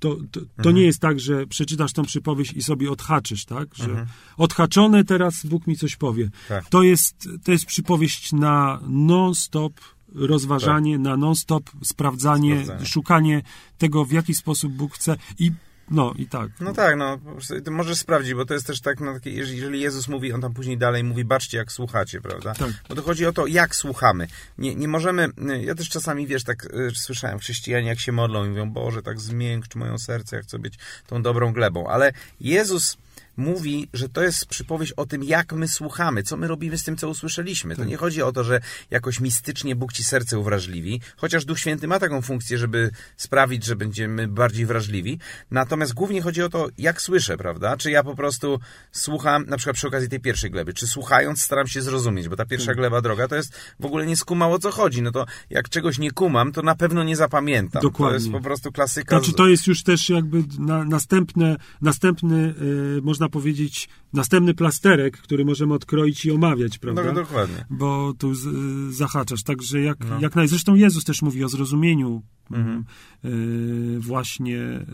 to, to, to Mhm. nie jest tak, że przeczytasz tą przypowieść i sobie odhaczysz, tak? Że Mhm. odhaczone, teraz Bóg mi coś powie. Tak. To, jest, to jest przypowieść na non-stop rozważanie, na non-stop sprawdzanie, Tak. Sprawdzanie. szukanie tego, w jaki sposób Bóg chce i no i tak. No tak, no, ty możesz sprawdzić, bo to jest też tak, no, takie, jeżeli jeżeli Jezus mówi, on tam później dalej mówi, baczcie jak słuchacie, prawda? Tak. Bo to chodzi o to, jak słuchamy. Nie, nie możemy, ja też czasami, wiesz, tak y, słyszałem, chrześcijanie jak się modlą i mówią, Boże, tak zmiękcz moją serce, jak chcę być tą dobrą glebą. Ale Jezus mówi, że to jest przypowieść o tym, jak my słuchamy, co my robimy z tym, co usłyszeliśmy. To nie chodzi o to, że jakoś mistycznie Bóg ci serce uwrażliwi, chociaż Duch Święty ma taką funkcję, żeby sprawić, że będziemy bardziej wrażliwi. Natomiast głównie chodzi o to, jak słyszę, prawda? Czy ja po prostu słucham, na przykład przy okazji tej pierwszej gleby, czy słuchając staram się zrozumieć, bo ta pierwsza gleba droga to jest w ogóle nie skumał o co chodzi. No to jak czegoś nie kumam, to na pewno nie zapamiętam. Dokładnie. To jest po prostu klasyka. Znaczy to jest już też jakby na, następne, następny, e, można powiedzieć, następny plasterek, który możemy odkroić i omawiać, prawda? No, dokładnie. Bo tu z, y, zahaczasz. Także jak, No. jak naj... Zresztą Jezus też mówi o zrozumieniu Mhm. y, właśnie y,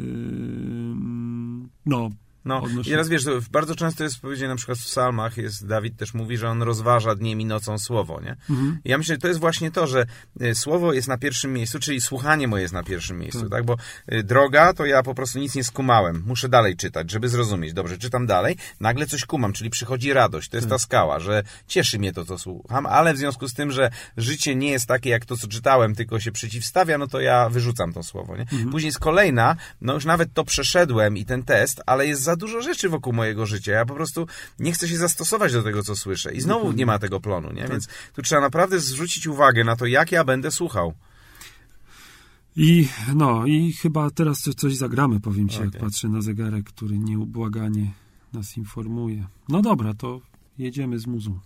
no, No odnośnie- i teraz wiesz, bardzo często jest powiedziane na przykład w psalmach, jest Dawid też mówi, że on rozważa dniem i nocą słowo, nie? Mhm. Ja myślę, że to jest właśnie to, że y, słowo jest na pierwszym miejscu, czyli słuchanie moje jest na pierwszym miejscu, tak? Bo y, droga, to ja po prostu nic nie skumałem. Muszę dalej czytać, żeby zrozumieć. Dobrze, czytam dalej, nagle coś kumam, czyli przychodzi radość. To jest ta skała, że cieszy mnie to, co słucham, ale w związku z tym, że życie nie jest takie jak to, co czytałem, tylko się przeciwstawia, no to ja wyrzucam to słowo, nie? Później jest kolejna, no już nawet to przeszedłem i ten test, ale jest za dużo rzeczy wokół mojego życia. Ja po prostu nie chcę się zastosować do tego, co słyszę. I znowu nie ma tego plonu, nie? Więc tu trzeba naprawdę zwrócić uwagę na to, jak ja będę słuchał. I no, i chyba teraz co- coś zagramy, powiem ci, jak Okej. patrzę na zegarek, który nieubłaganie nas informuje. No dobra, to jedziemy z muzą.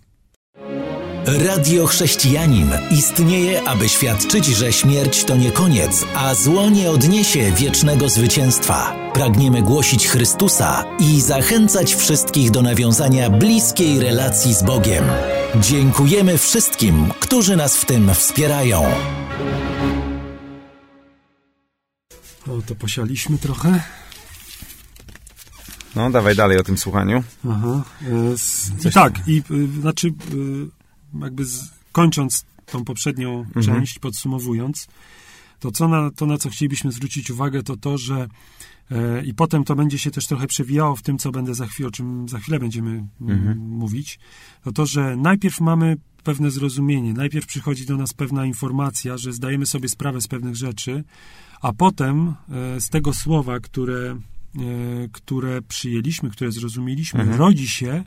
Radio Chrześcijanin istnieje, aby świadczyć, że śmierć to nie koniec, a zło nie odniesie wiecznego zwycięstwa. Pragniemy głosić Chrystusa i zachęcać wszystkich do nawiązania bliskiej relacji z Bogiem. Dziękujemy wszystkim, którzy nas w tym wspierają. O, to posialiśmy trochę. No, dawaj dalej o tym słuchaniu. Aha. e, s- I tak, i y, znaczy, y, jakby z, kończąc tą poprzednią część, podsumowując, to co na, to, na co chcielibyśmy zwrócić uwagę, to to, że e, i potem to będzie się też trochę przewijało w tym, co będę za chwilę, o czym za chwilę będziemy mm, mówić, to to, że najpierw mamy pewne zrozumienie, najpierw przychodzi do nas pewna informacja, że zdajemy sobie sprawę z pewnych rzeczy, a potem e, z tego słowa, które, które przyjęliśmy, które zrozumieliśmy, rodzi się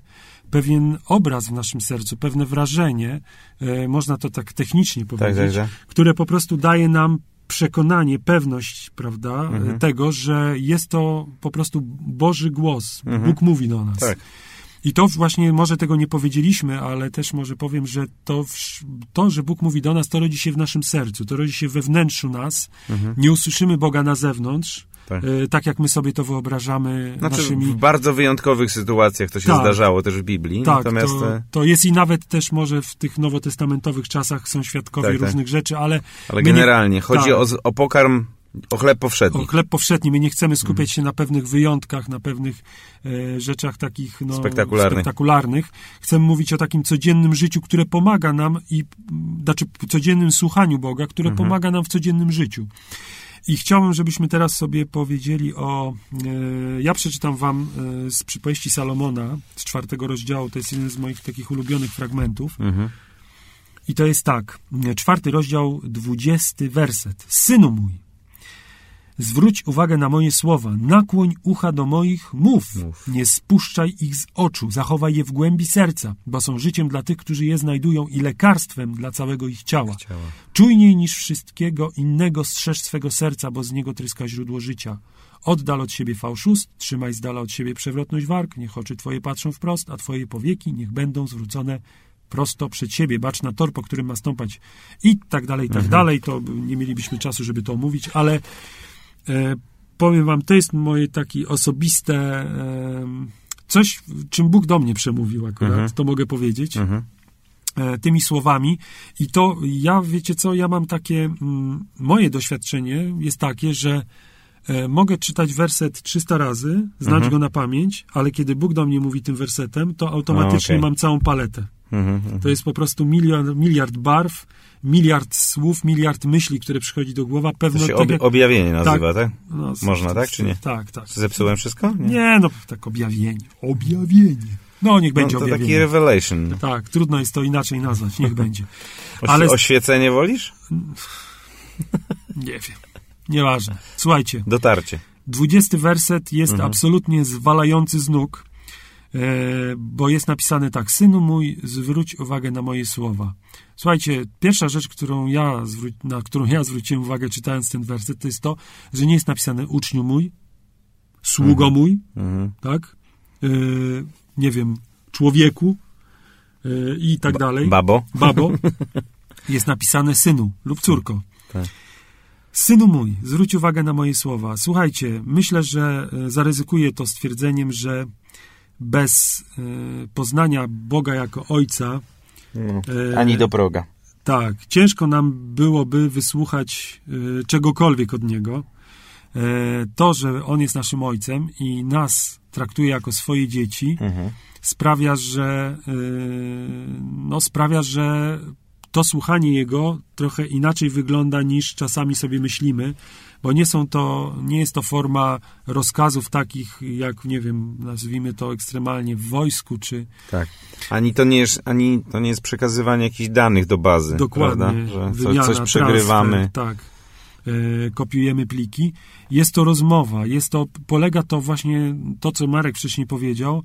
pewien obraz w naszym sercu, pewne wrażenie, e, można to tak technicznie powiedzieć, tak. które po prostu daje nam przekonanie, pewność, prawda, Mhm. e, tego, że jest to po prostu Boży głos. Bóg mówi do nas. Tak. I to właśnie, może tego nie powiedzieliśmy, ale też może powiem, że to, to, że Bóg mówi do nas, to rodzi się w naszym sercu, to rodzi się we wnętrzu nas. Nie usłyszymy Boga na zewnątrz, Tak. tak, tak jak my sobie to wyobrażamy Znaczy, naszymi... w bardzo wyjątkowych sytuacjach to się Tak. zdarzało też w Biblii. Tak, Natomiast to, e, to jest i nawet też może w tych nowotestamentowych czasach są świadkowie Tak, tak. różnych rzeczy, ale, ale my nie- generalnie chodzi tak. o, o pokarm, o chleb powszedni. o chleb powszedni. My nie chcemy skupiać Mhm. się na pewnych wyjątkach, na pewnych e, rzeczach takich no, Spektakularnych. spektakularnych. Chcemy mówić o takim codziennym życiu, które pomaga nam i znaczy codziennym słuchaniu Boga, które Mhm. pomaga nam w codziennym życiu. I chciałbym, żebyśmy teraz sobie powiedzieli o. E, ja przeczytam Wam e, z przypowieści Salomona z czwartego rozdziału. To jest jeden z moich takich ulubionych fragmentów. Mhm. I to jest tak. Czwarty rozdział, dwudziesty werset. Synu mój, zwróć uwagę na moje słowa, nakłoń ucha do moich mów. Mów. Nie spuszczaj ich z oczu, zachowaj je w głębi serca, bo są życiem dla tych, którzy je znajdują i lekarstwem dla całego ich ciała. Ciała. Czujniej niż wszystkiego innego strzeż swego serca, bo z niego tryska źródło życia. Oddal od siebie fałszust, trzymaj z dala od siebie przewrotność warg, niech oczy twoje patrzą wprost, a twoje powieki niech będą zwrócone prosto przed siebie, bacz na tor, po którym ma stąpać i tak dalej, i tak dalej. To nie mielibyśmy czasu, żeby to omówić, ale powiem wam, to jest moje takie osobiste e, coś, czym Bóg do mnie przemówił akurat, Mhm. to mogę powiedzieć Mhm. e, tymi słowami. I to ja, wiecie co, ja mam takie, moje doświadczenie jest takie, że e, mogę czytać werset 300 razy, znać Mhm. go na pamięć, ale kiedy Bóg do mnie mówi tym wersetem, to automatycznie okej. mam całą paletę. Mhm. Mhm. To jest po prostu miliard, miliard barw, miliard słów, miliard myśli, które przychodzi do głowy. To Pewno się tak ob, objawienie nazywa, tak? no, z- Można, tak, czy nie? Tak, tak. Zepsułem wszystko? Nie, no tak objawienie. Objawienie. No, niech No, będzie to taki objawienie. revelation. Tak, trudno jest to inaczej nazwać, niech będzie. Ale- Oświecenie wolisz? Nie wiem. Nieważne. Słuchajcie, Dotarcie. dwudziesty werset jest Mhm. absolutnie zwalający z nóg, bo jest napisane tak. Synu mój, zwróć uwagę na moje słowa. Słuchajcie, pierwsza rzecz, którą ja na którą ja zwróciłem uwagę czytając ten werset, to jest to, że nie jest napisane uczniu mój, sługo mój, Mhm. tak? E, nie wiem, człowieku e, i tak dalej. Babo? babo, jest napisane synu lub córko. Tak. Synu mój, zwróć uwagę na moje słowa. Słuchajcie, myślę, że e, zaryzykuję to stwierdzeniem, że bez e, poznania Boga jako Ojca, No. e, Ani do proga. tak, ciężko nam byłoby wysłuchać e, czegokolwiek od Niego. To, że On jest naszym Ojcem i nas traktuje jako swoje dzieci, Mhm. sprawia, że no, sprawia, że to słuchanie Jego trochę inaczej wygląda niż czasami sobie myślimy, bo nie są to, nie jest to forma rozkazów takich, jak, nie wiem, nazwijmy to ekstremalnie w wojsku, czy Tak. Ani to nie jest, ani to nie jest przekazywanie jakichś danych do bazy. Dokładnie. Prawda? Że Wymiana, coś przegrywamy. Transfer, tak. E, kopiujemy pliki. Jest to rozmowa. Jest to, polega to właśnie to, co Marek wcześniej powiedział,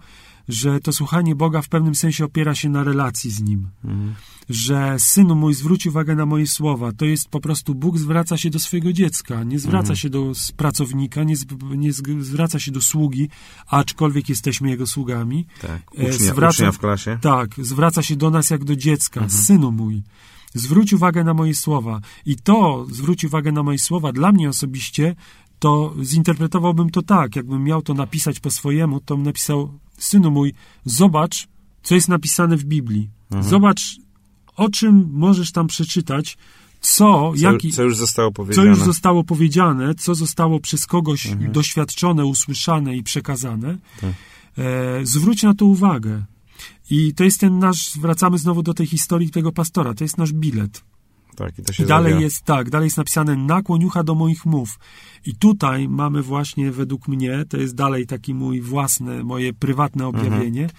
że to słuchanie Boga w pewnym sensie opiera się na relacji z Nim. Mhm. Że synu mój, zwróć uwagę na moje słowa. To jest po prostu Bóg zwraca się do swojego dziecka. Nie zwraca Mhm. się do pracownika, nie, z, nie z, zwraca się do sługi, aczkolwiek jesteśmy jego sługami. Tak. E, Ucznia, zwraca- ucznia w klasie. Tak, zwraca się do nas jak do dziecka, Mhm. synu mój. Zwróć uwagę na moje słowa. I to, zwróć uwagę na moje słowa, dla mnie osobiście, to zinterpretowałbym to tak, jakbym miał to napisać po swojemu, to bym napisał, synu mój, zobacz, co jest napisane w Biblii. Mhm. Zobacz, o czym możesz tam przeczytać, co, Co, jaki, co już zostało co powiedziane. już zostało powiedziane, co zostało przez kogoś Mhm. doświadczone, usłyszane i przekazane. Tak. E, zwróć na to uwagę. I to jest ten nasz, wracamy znowu do tej historii tego pastora, to jest nasz bilet. Tak, i to się I dalej zawija. jest tak, dalej jest napisane nakłoń ucha do moich mów. I tutaj mamy właśnie według mnie, to jest dalej taki mój własne, moje prywatne objawienie,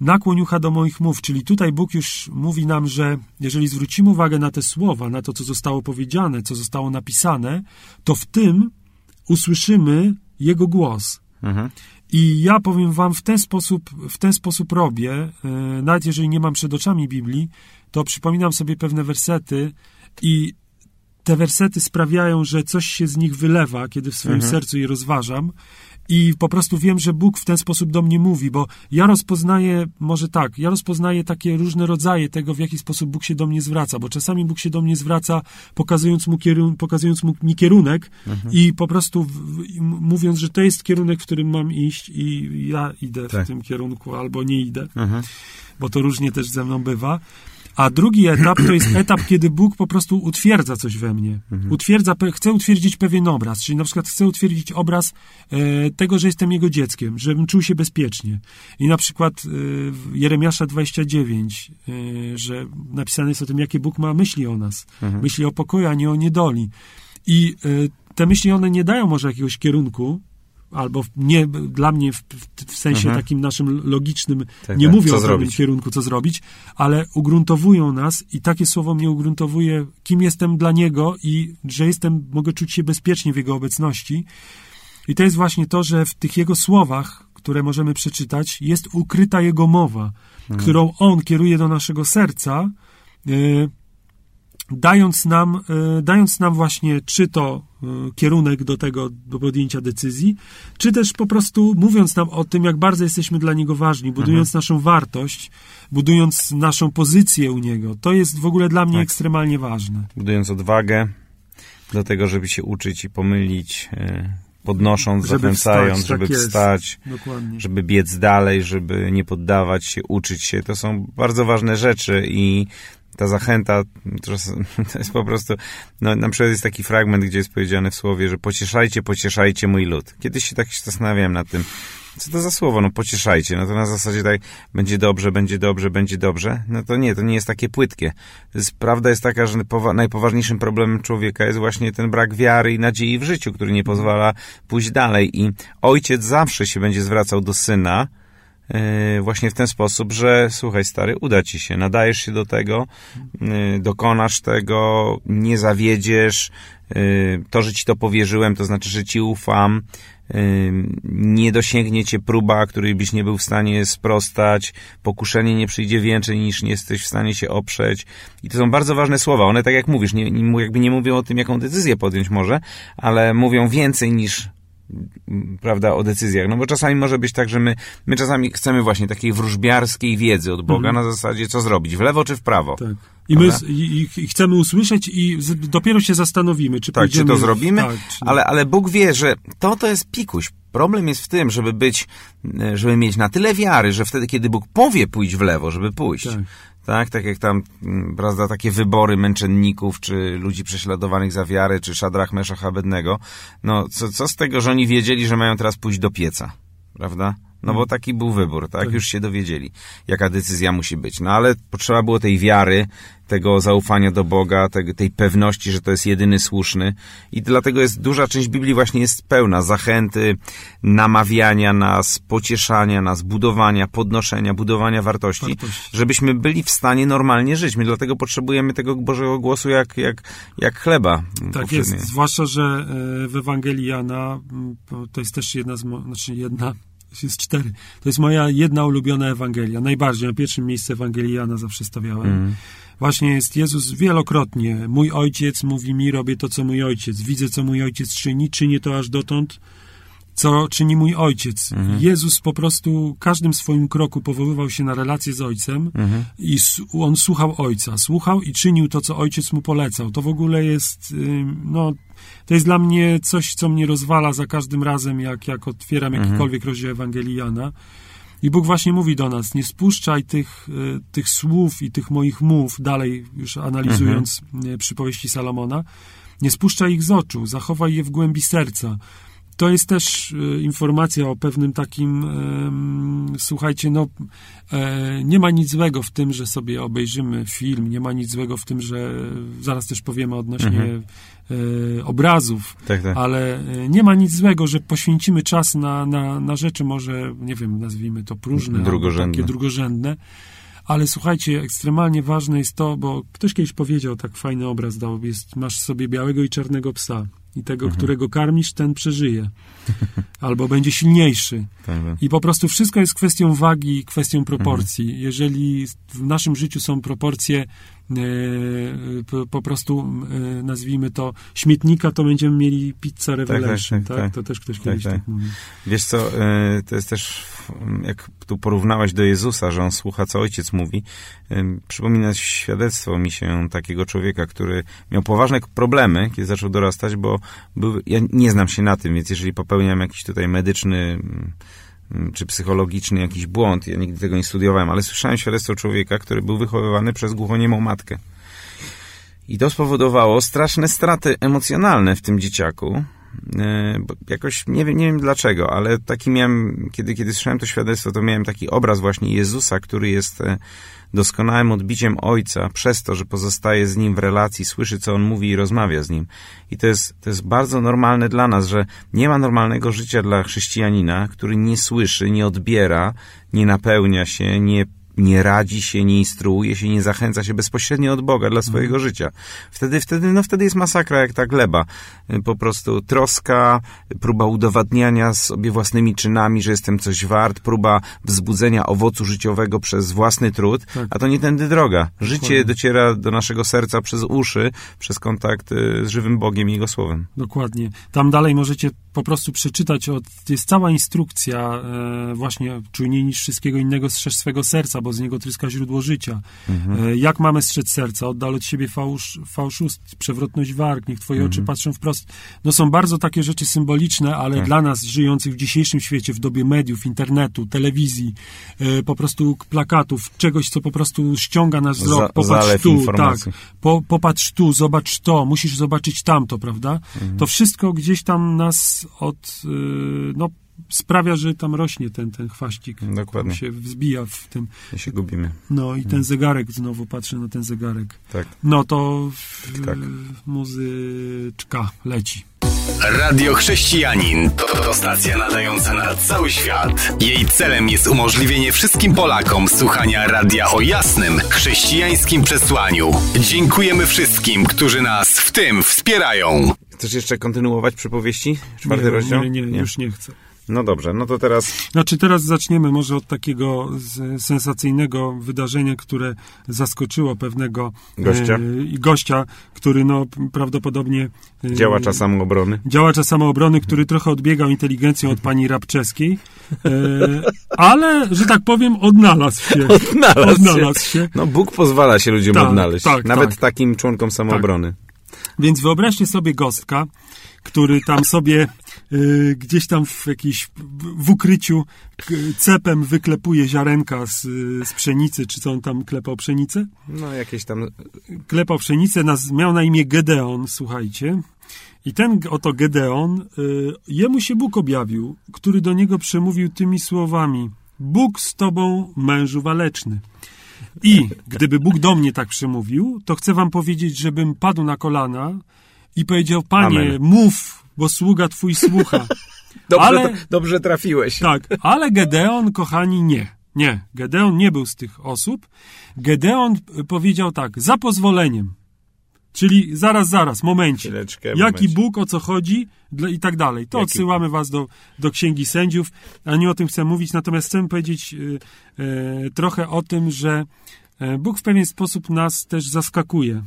nakłoń ucha do moich mów, czyli tutaj Bóg już mówi nam, że jeżeli zwrócimy uwagę na te słowa, na to, co zostało powiedziane, co zostało napisane, to w tym usłyszymy Jego głos. Mhm. I ja powiem wam, w ten sposób, w ten sposób robię, e, nawet jeżeli nie mam przed oczami Biblii, to przypominam sobie pewne wersety i te wersety sprawiają, że coś się z nich wylewa, kiedy w swoim Mhm. sercu je rozważam. I po prostu wiem, że Bóg w ten sposób do mnie mówi, bo ja rozpoznaję, może tak, ja rozpoznaję takie różne rodzaje tego, w jaki sposób Bóg się do mnie zwraca, bo czasami Bóg się do mnie zwraca, pokazując, mu kierun- pokazując mu, mi kierunek i po prostu w, mówiąc, że to jest kierunek, w którym mam iść i ja idę Tak. w tym kierunku albo nie idę Mhm. bo to różnie też ze mną bywa. A drugi etap to jest etap, kiedy Bóg po prostu utwierdza coś we mnie. Utwierdza, pe- chce utwierdzić pewien obraz, czyli na przykład chce utwierdzić obraz e, tego, że jestem jego dzieckiem, żebym czuł się bezpiecznie. I na przykład e, w Jeremiasza 29, e, że napisane jest o tym, jakie Bóg ma myśli o nas. Myśli o pokoju, a nie o niedoli. I e, te myśli, one nie dają może jakiegoś kierunku, albo w- nie dla mnie w, w, w sensie Mhm. takim naszym logicznym, Tak, nie tak. mówią o pewnym kierunku, co zrobić, ale ugruntowują nas i takie słowo mnie ugruntowuje, kim jestem dla Niego i że jestem, mogę czuć się bezpiecznie w Jego obecności. I to jest właśnie to, że w tych Jego słowach, które możemy przeczytać, jest ukryta Jego mowa, którą On kieruje do naszego serca, y, dając nam, y, dając nam właśnie czy to y, kierunek do tego, do podjęcia decyzji, czy też po prostu mówiąc nam o tym, jak bardzo jesteśmy dla Niego ważni, budując naszą wartość, budując naszą pozycję u Niego. To jest w ogóle dla mnie Tak. ekstremalnie ważne. Budując odwagę do tego, żeby się uczyć i pomylić, e, podnosząc, Żeby zachęcając, wstać, tak żeby jest. wstać, Dokładnie. żeby biec dalej, żeby nie poddawać się, uczyć się. To są bardzo ważne rzeczy i ta zachęta to jest, po prostu, no na przykład jest taki fragment, gdzie jest powiedziane w słowie, że pocieszajcie, pocieszajcie mój lud. Kiedyś się tak się zastanawiałem nad tym, co to za słowo, no pocieszajcie, no to na zasadzie tak, będzie dobrze, będzie dobrze, będzie dobrze. No to nie, to nie jest takie płytkie. Jest, prawda jest taka, że powa- najpoważniejszym problemem człowieka jest właśnie ten brak wiary i nadziei w życiu, który nie pozwala pójść dalej. I ojciec zawsze się będzie zwracał do syna, właśnie w ten sposób, że słuchaj stary, uda ci się, nadajesz się do tego, yy, dokonasz tego, nie zawiedziesz, yy, to, że ci to powierzyłem, to znaczy, że ci ufam, nie dosięgnie cię próba, której byś nie był w stanie sprostać, pokuszenie nie przyjdzie więcej niż nie jesteś w stanie się oprzeć. I to są bardzo ważne słowa. One, tak jak mówisz, nie, jakby nie mówią o tym, jaką decyzję podjąć może, ale mówią więcej niż prawda, o decyzjach. No bo czasami może być tak, że my, my czasami chcemy właśnie takiej wróżbiarskiej wiedzy od Boga na zasadzie, co zrobić, w lewo czy w prawo. Tak. I my i, i chcemy usłyszeć i z, dopiero się zastanowimy, czy Tak, czy to zrobimy, tak, czy ale, ale Bóg wie, że to to jest pikuś. Problem jest w tym, żeby być, e, żeby mieć na tyle wiary, że wtedy, kiedy Bóg powie pójść w lewo, żeby pójść. Tak. Tak, tak jak tam, mm, prawda, takie wybory męczenników, czy ludzi prześladowanych za wiarę, czy Szadrach, Meszach, Abednego. No, co, co z tego, że oni wiedzieli, że mają teraz pójść do pieca, prawda? No bo taki był wybór, tak? Już się dowiedzieli, jaka decyzja musi być. No ale potrzeba było tej wiary, tego zaufania do Boga, tej, pewności, że to jest jedyny słuszny. I dlatego jest duża część Biblii właśnie jest pełna zachęty, namawiania nas, pocieszania nas, budowania, podnoszenia, budowania wartości, żebyśmy byli w stanie normalnie żyć. My dlatego potrzebujemy tego Bożego głosu jak, jak, jak chleba. Tak powszednie. jest, zwłaszcza, że e, w Ewangelii Jana, to jest też jedna z, znaczy jedna, jest cztery, to jest moja jedna ulubiona Ewangelia, najbardziej, na pierwszym miejscu Ewangelii Jana zawsze stawiałem. Mhm. Właśnie jest Jezus wielokrotnie, mój ojciec mówi mi, robię to, co mój ojciec, widzę, co mój ojciec czyni, czynię to aż dotąd, co czyni mój ojciec. Jezus po prostu każdym swoim kroku powoływał się na relację z ojcem i s- on słuchał ojca. Słuchał i czynił to, co ojciec mu polecał. To w ogóle jest, no, to jest dla mnie coś, co mnie rozwala za każdym razem, jak, jak otwieram jakikolwiek rozdział Ewangelii Jana. I Bóg właśnie mówi do nas, nie spuszczaj tych, y, tych słów i tych moich mów, dalej już analizując y, przypowieści Salomona, nie spuszczaj ich z oczu, zachowaj je w głębi serca. To jest też y, informacja o pewnym takim, słuchajcie, no, e, nie ma nic złego w tym, że sobie obejrzymy film, nie ma nic złego w tym, że zaraz też powiemy odnośnie e, obrazów, Tak, tak. ale e, nie ma nic złego, że poświęcimy czas na, na, na rzeczy może, nie wiem, nazwijmy to próżne, Drugorzędne. takie drugorzędne, ale słuchajcie, ekstremalnie ważne jest to, bo ktoś kiedyś powiedział, tak fajny obraz dał, jest, masz sobie białego i czarnego psa i tego, Mhm. którego karmisz, ten przeżyje. Albo będzie silniejszy. Tak, tak. I po prostu wszystko jest kwestią wagi, kwestią proporcji. Mhm. Jeżeli w naszym życiu są proporcje po, po prostu, e, nazwijmy to, śmietnika, to będziemy mieli pizza Revelation, tak? tak, tak. To też ktoś Tak, kiedyś tak, tak. mówił. Wiesz co, y, to jest też, jak tu porównałeś do Jezusa, że on słucha, co ojciec mówi, przypomina świadectwo mi się takiego człowieka, który miał poważne problemy, kiedy zaczął dorastać, bo był, ja nie znam się na tym, więc jeżeli popełniam jakiś tutaj medyczny mm, czy psychologiczny jakiś błąd, ja nigdy tego nie studiowałem, ale słyszałem świadectwo człowieka, który był wychowywany przez głuchoniemą matkę. I to spowodowało straszne straty emocjonalne w tym dzieciaku. E, Jakoś nie wiem, nie wiem dlaczego, ale taki miałem, kiedy, kiedy słyszałem to świadectwo, to miałem taki obraz właśnie Jezusa, który jest e, doskonałym odbiciem Ojca przez to, że pozostaje z Nim w relacji, słyszy, co On mówi i rozmawia z Nim. I to jest, to jest bardzo normalne dla nas, że nie ma normalnego życia dla chrześcijanina, który nie słyszy, nie odbiera, nie napełnia się, nie nie radzi się, nie instruuje się, nie zachęca się bezpośrednio od Boga dla swojego życia. Wtedy, wtedy, no wtedy jest masakra jak ta gleba. Po prostu troska, próba udowadniania sobie własnymi czynami, że jestem coś wart, próba wzbudzenia owocu życiowego przez własny trud, Tak. a to nie tędy droga. Życie Dokładnie. dociera do naszego serca przez uszy, przez kontakt y, z żywym Bogiem i Jego Słowem. Dokładnie. Tam dalej możecie po prostu przeczytać, od, jest cała instrukcja e, właśnie czujniej niż wszystkiego innego strzeż swego serca, bo z niego tryska źródło życia. E, jak mamy strzec serca? Oddal od siebie fałsz, fałsz ust, przewrotność warg, niech twoje oczy patrzą wprost. No są bardzo takie rzeczy symboliczne, ale dla nas żyjących w dzisiejszym świecie, w dobie mediów, internetu, telewizji, e, po prostu plakatów, czegoś, co po prostu ściąga nasz wzrok. Popatrz tu, tak. informacji. Po, popatrz tu, zobacz to, musisz zobaczyć tamto, prawda? To wszystko gdzieś tam nas od, y, no, sprawia, że tam rośnie ten, ten chwaścik. Dokładnie. Tam się wzbija w tym. I się gubimy. No i ten zegarek, znowu patrzę na ten zegarek. Tak. No to tak. muzyczka leci. Radio Chrześcijanin to, to stacja nadająca na cały świat. Jej celem jest umożliwienie wszystkim Polakom słuchania radia o jasnym, chrześcijańskim przesłaniu. Dziękujemy wszystkim, którzy nas w tym wspierają. Chcesz jeszcze kontynuować przypowieści? Czwarty nie, rozdział? Nie, nie, już nie chcę. No dobrze, no to teraz Znaczy teraz zaczniemy może od takiego sensacyjnego wydarzenia, które zaskoczyło pewnego Gościa. e, gościa, który no prawdopodobnie e, działacza samoobrony. działacza samoobrony, który trochę odbiegał inteligencją od pani Rabczewskiej, e, ale, że tak powiem, odnalazł się. Odnalazł, Odnalazł się. się. No Bóg pozwala się ludziom Tak, odnaleźć. tak, Nawet tak. takim członkom samoobrony. Więc wyobraźcie sobie gostka, który tam sobie y, gdzieś tam w jakiejś, w ukryciu cepem wyklepuje ziarenka z, z pszenicy, czy co on tam klepał pszenicę? No jakieś tam... Klepał pszenicę, naz, miał na imię Gedeon, słuchajcie. I ten oto Gedeon, y, jemu się Bóg objawił, który do niego przemówił tymi słowami. Bóg z tobą, mężu waleczny. I gdyby Bóg do mnie tak przemówił, to chcę wam powiedzieć, żebym padł na kolana i powiedział, panie, Amen. mów, bo sługa twój słucha. Dobrze, Ale- dobrze trafiłeś. Tak, ale Gedeon, kochani, nie. Nie, Gedeon nie był z tych osób. Gedeon y, powiedział tak, za pozwoleniem. Czyli zaraz, zaraz, momencie. Chwileczkę, Jaki momencie. Bóg, o co chodzi i tak dalej. To Jaki- odsyłamy was do, do Księgi Sędziów, a nie o tym chcę mówić, natomiast chcę powiedzieć y, y, trochę o tym, że Bóg w pewien sposób nas też zaskakuje.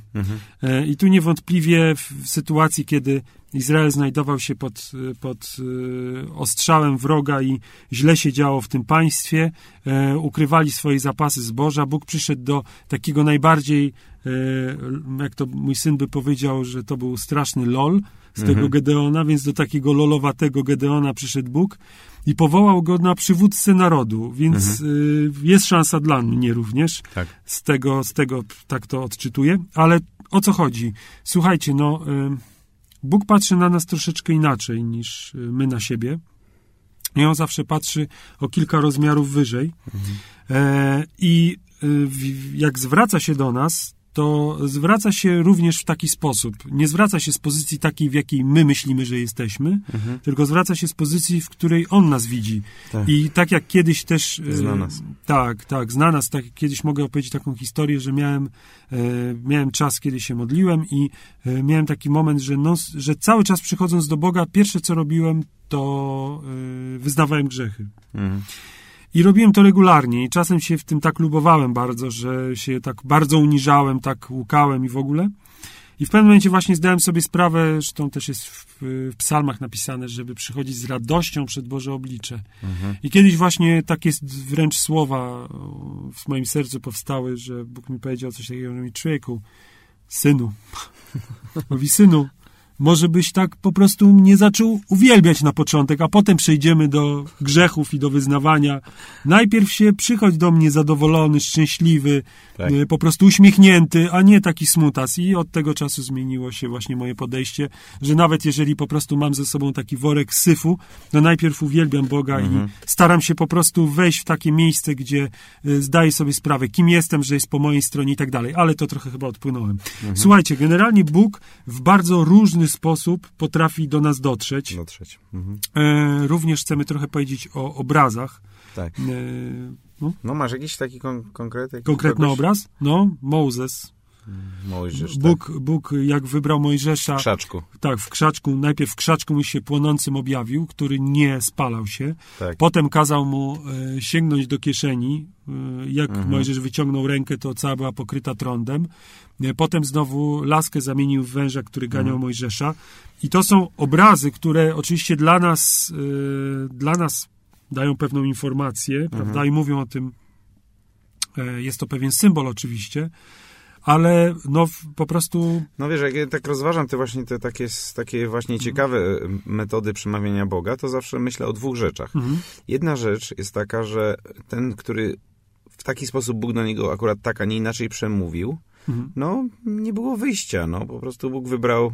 E, I tu niewątpliwie w sytuacji, kiedy Izrael znajdował się pod, pod y, ostrzałem wroga i źle się działo w tym państwie, e, ukrywali swoje zapasy zboża, Bóg przyszedł do takiego najbardziej, e, jak to mój syn by powiedział, że to był straszny lol z tego Gedeona, więc do takiego lolowatego Gedeona przyszedł Bóg i powołał go na przywódcę narodu, więc y, jest szansa dla mnie również Tak. z tego, z tego tak to odczytuję. Ale o co chodzi? Słuchajcie, no, Bóg patrzy na nas troszeczkę inaczej niż y, my na siebie. I on zawsze patrzy o kilka rozmiarów wyżej. E, I y, jak zwraca się do nas, to zwraca się również w taki sposób. Nie zwraca się z pozycji takiej, w jakiej my myślimy, że jesteśmy, tylko zwraca się z pozycji, w której on nas widzi. Tak. I tak jak kiedyś też. e, Zna nas. Tak, tak, zna nas. Tak, kiedyś mogę opowiedzieć taką historię, że miałem, e, miałem czas, kiedy się modliłem i e, miałem taki moment, że, no, że cały czas przychodząc do Boga, pierwsze co robiłem, to e, wyznawałem grzechy. Mhm. I robiłem to regularnie i czasem się w tym tak lubowałem bardzo, że się tak bardzo uniżałem, tak łukałem i w ogóle. I w pewnym momencie właśnie zdałem sobie sprawę, zresztą też jest w, w psalmach napisane, żeby przychodzić z radością przed Boże oblicze. I kiedyś właśnie takie wręcz słowa w moim sercu powstały, że Bóg mi powiedział coś takiego, że mi człowieku, synu, mówi synu, może byś tak po prostu mnie zaczął uwielbiać na początek, a potem przejdziemy do grzechów i do wyznawania. Najpierw się przychodź do mnie zadowolony, szczęśliwy, Tak. y, po prostu uśmiechnięty, a nie taki smutas. I od tego czasu zmieniło się właśnie moje podejście, że nawet jeżeli po prostu mam ze sobą taki worek syfu, to najpierw uwielbiam Boga i staram się po prostu wejść w takie miejsce, gdzie y, zdaję sobie sprawę, kim jestem, że jest po mojej stronie i tak dalej. Ale to trochę chyba odpłynąłem. Słuchajcie, generalnie Bóg w bardzo różny sposób potrafi do nas dotrzeć. Dotrzeć. Mhm. E, również chcemy trochę powiedzieć o obrazach. Tak. E, no, No masz jakiś taki kon konkret? jakiś konkretny kogoś? obraz? No, Mozes. Mojżesz, tak. Bóg, Bóg jak wybrał Mojżesza, W krzaczku. tak, w krzaczku, najpierw w krzaczku mu się płonącym objawił, który nie spalał się. Tak. Potem kazał mu e, sięgnąć do kieszeni. E, jak Mhm. Mojżesz wyciągnął rękę, to cała była pokryta trądem. E, potem znowu laskę zamienił w węża, który ganiał Mhm. Mojżesza. I to są obrazy, które oczywiście dla nas, e, dla nas dają pewną informację, Mhm. prawda? I mówią o tym, e, jest to pewien symbol oczywiście, ale no po prostu No wiesz, jak ja tak rozważam te właśnie te takie, takie właśnie ciekawe e, metody przemawiania Boga, to zawsze myślę o dwóch rzeczach. Jedna rzecz jest taka, że ten, który w taki sposób Bóg do niego akurat tak, a nie inaczej przemówił, no nie było wyjścia, no po prostu Bóg wybrał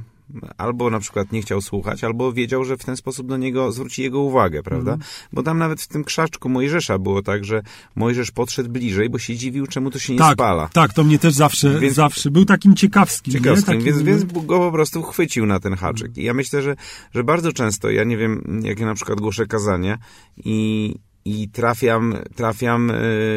albo na przykład nie chciał słuchać, albo wiedział, że w ten sposób do niego zwróci jego uwagę, prawda? Bo tam nawet w tym krzaczku Mojżesza było tak, że Mojżesz podszedł bliżej, bo się dziwił, czemu to się nie tak, spala. tak, to mnie też zawsze, Więc- zawsze był takim ciekawskim. Ciekawskim? Takim, więc, więc go po prostu chwycił na ten haczyk. I ja myślę, że, że bardzo często, ja nie wiem, jak ja na przykład głoszę kazania i, i trafiam, trafiam,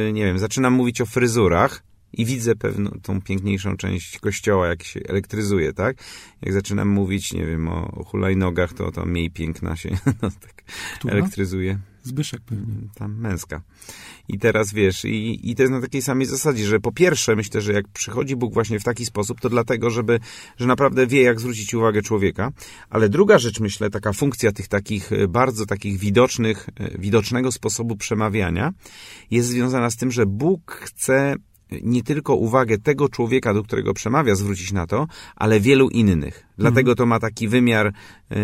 yy, nie wiem, zaczynam mówić o fryzurach i widzę pewną tą piękniejszą część kościoła, jak się elektryzuje, tak? Jak zaczynam mówić, nie wiem, o, o hulajnogach, to, to mniej piękna się no, tak Która? elektryzuje Zbyszek pewnie. tam męska. I teraz wiesz, i, i to jest na takiej samej zasadzie, że po pierwsze myślę, że jak przychodzi Bóg właśnie w taki sposób, to dlatego, żeby, że naprawdę wie, jak zwrócić uwagę człowieka. Ale druga rzecz, myślę, taka funkcja tych takich e, bardzo takich widocznych, e, widocznego sposobu przemawiania jest związana z tym, że Bóg chce nie tylko uwagę tego człowieka, do którego przemawia, zwrócić na to, ale wielu innych. Dlatego to ma taki wymiar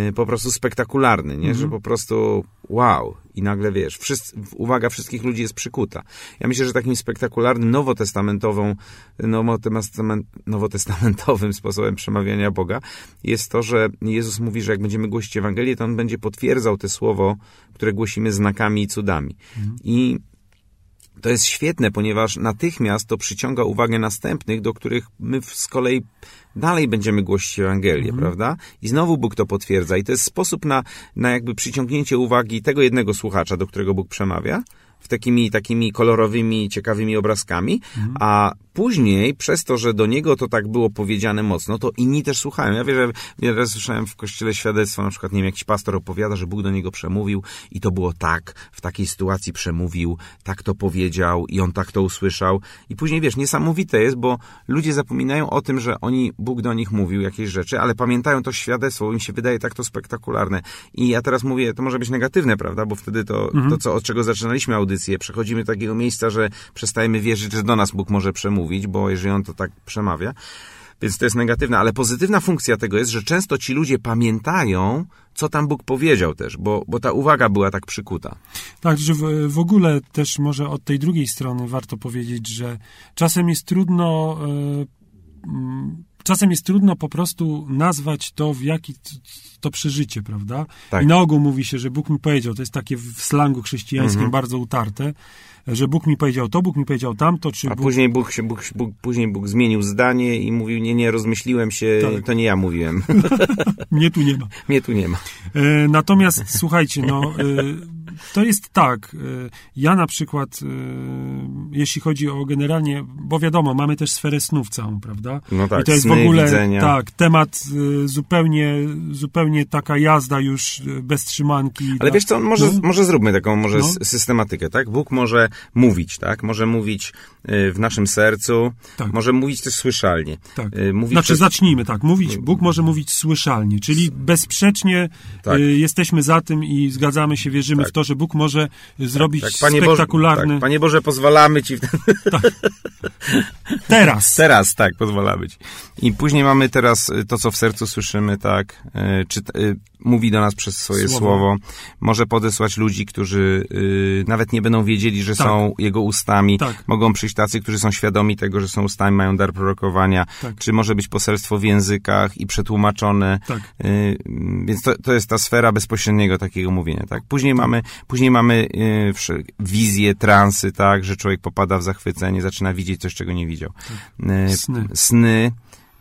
y, po prostu spektakularny, nie? że po prostu wow. I nagle wiesz, wszyscy, uwaga wszystkich ludzi jest przykuta. Ja myślę, że takim spektakularnym, nowotestamentową, nowotestament, nowotestamentowym sposobem przemawiania Boga jest to, że Jezus mówi, że jak będziemy głosić Ewangelię, to On będzie potwierdzał te słowo, które głosimy znakami i cudami. I to jest świetne, ponieważ natychmiast to przyciąga uwagę następnych, do których my z kolei dalej będziemy głosić Ewangelię, prawda? I znowu Bóg to potwierdza. I to jest sposób na, na jakby przyciągnięcie uwagi tego jednego słuchacza, do którego Bóg przemawia, w takimi, takimi kolorowymi, ciekawymi obrazkami, a później, przez to, że do niego to tak było powiedziane mocno, to inni też słuchają. Ja wiem, że wiele razy słyszałem w kościele świadectwo, na przykład, nie wiem, jakiś pastor opowiada, że Bóg do niego przemówił i to było tak, w takiej sytuacji przemówił, tak to powiedział i on tak to usłyszał. I później, wiesz, niesamowite jest, bo ludzie zapominają o tym, że oni, Bóg do nich mówił jakieś rzeczy, ale pamiętają to świadectwo, im się wydaje tak to spektakularne. I ja teraz mówię, to może być negatywne, prawda, bo wtedy to, to co, od czego zaczynaliśmy audycję, przechodzimy do takiego miejsca, że przestajemy wierzyć, że do nas Bóg może przemówić, bo jeżeli On to tak przemawia, więc to jest negatywne, ale pozytywna funkcja tego jest, że często ci ludzie pamiętają, co tam Bóg powiedział też, bo, bo ta uwaga była tak przykuta. Tak, że w, w ogóle też może od tej drugiej strony warto powiedzieć, że czasem jest trudno. e, Czasem jest trudno po prostu nazwać to, w jaki to przeżycie, prawda? Tak. I na ogół mówi się, że Bóg mi powiedział, to jest takie w slangu chrześcijańskim Mhm. bardzo utarte, że Bóg mi powiedział to, Bóg mi powiedział tamto, czy A Bóg... później Bóg, się, Bóg, Bóg, później Bóg zmienił zdanie i mówił, nie, nie, rozmyśliłem się, Tak. to nie ja mówiłem. Mnie tu nie ma. Mnie tu nie ma. E, Natomiast słuchajcie, no e, to jest tak. e, Ja na przykład, e, jeśli chodzi o generalnie, bo wiadomo, mamy też sferę snów całą, prawda? No tak, I to jest sny, w ogóle widzenia. tak, temat e, zupełnie, zupełnie taka jazda już bez trzymanki. Ale tak. wiesz co, może, No. może zróbmy taką może No. systematykę, tak? Bóg może mówić, tak? Może mówić y, w naszym sercu, Tak. może mówić też słyszalnie. Tak. Y, Mówić Znaczy, zacznijmy tak. Mówić, Bóg może mówić słyszalnie, czyli bezsprzecznie Tak. y, jesteśmy za tym i zgadzamy się, wierzymy Tak. w to, że Bóg może zrobić tak, Boże, spektakularny. tak, Panie Boże, pozwalamy Ci ten... Teraz. Teraz, tak, pozwalamy Ci. I później mamy teraz y, to, co w sercu słyszymy, tak, y, czy, y, mówi do nas przez swoje Słowo. słowo. Może podesłać ludzi, którzy nawet nie będą wiedzieli, że Tak. są Jego ustami. Tak. Mogą przyjść tacy, którzy są świadomi tego, że są ustami, mają dar prorokowania. Tak. Czy może być poselstwo w językach i przetłumaczone. Tak. Więc to, to jest ta sfera bezpośredniego takiego mówienia, tak? Później mamy, później mamy wsz- wizje, transy, tak? Że człowiek popada w zachwycenie, zaczyna widzieć coś, czego nie widział. Y, Sny. Sny.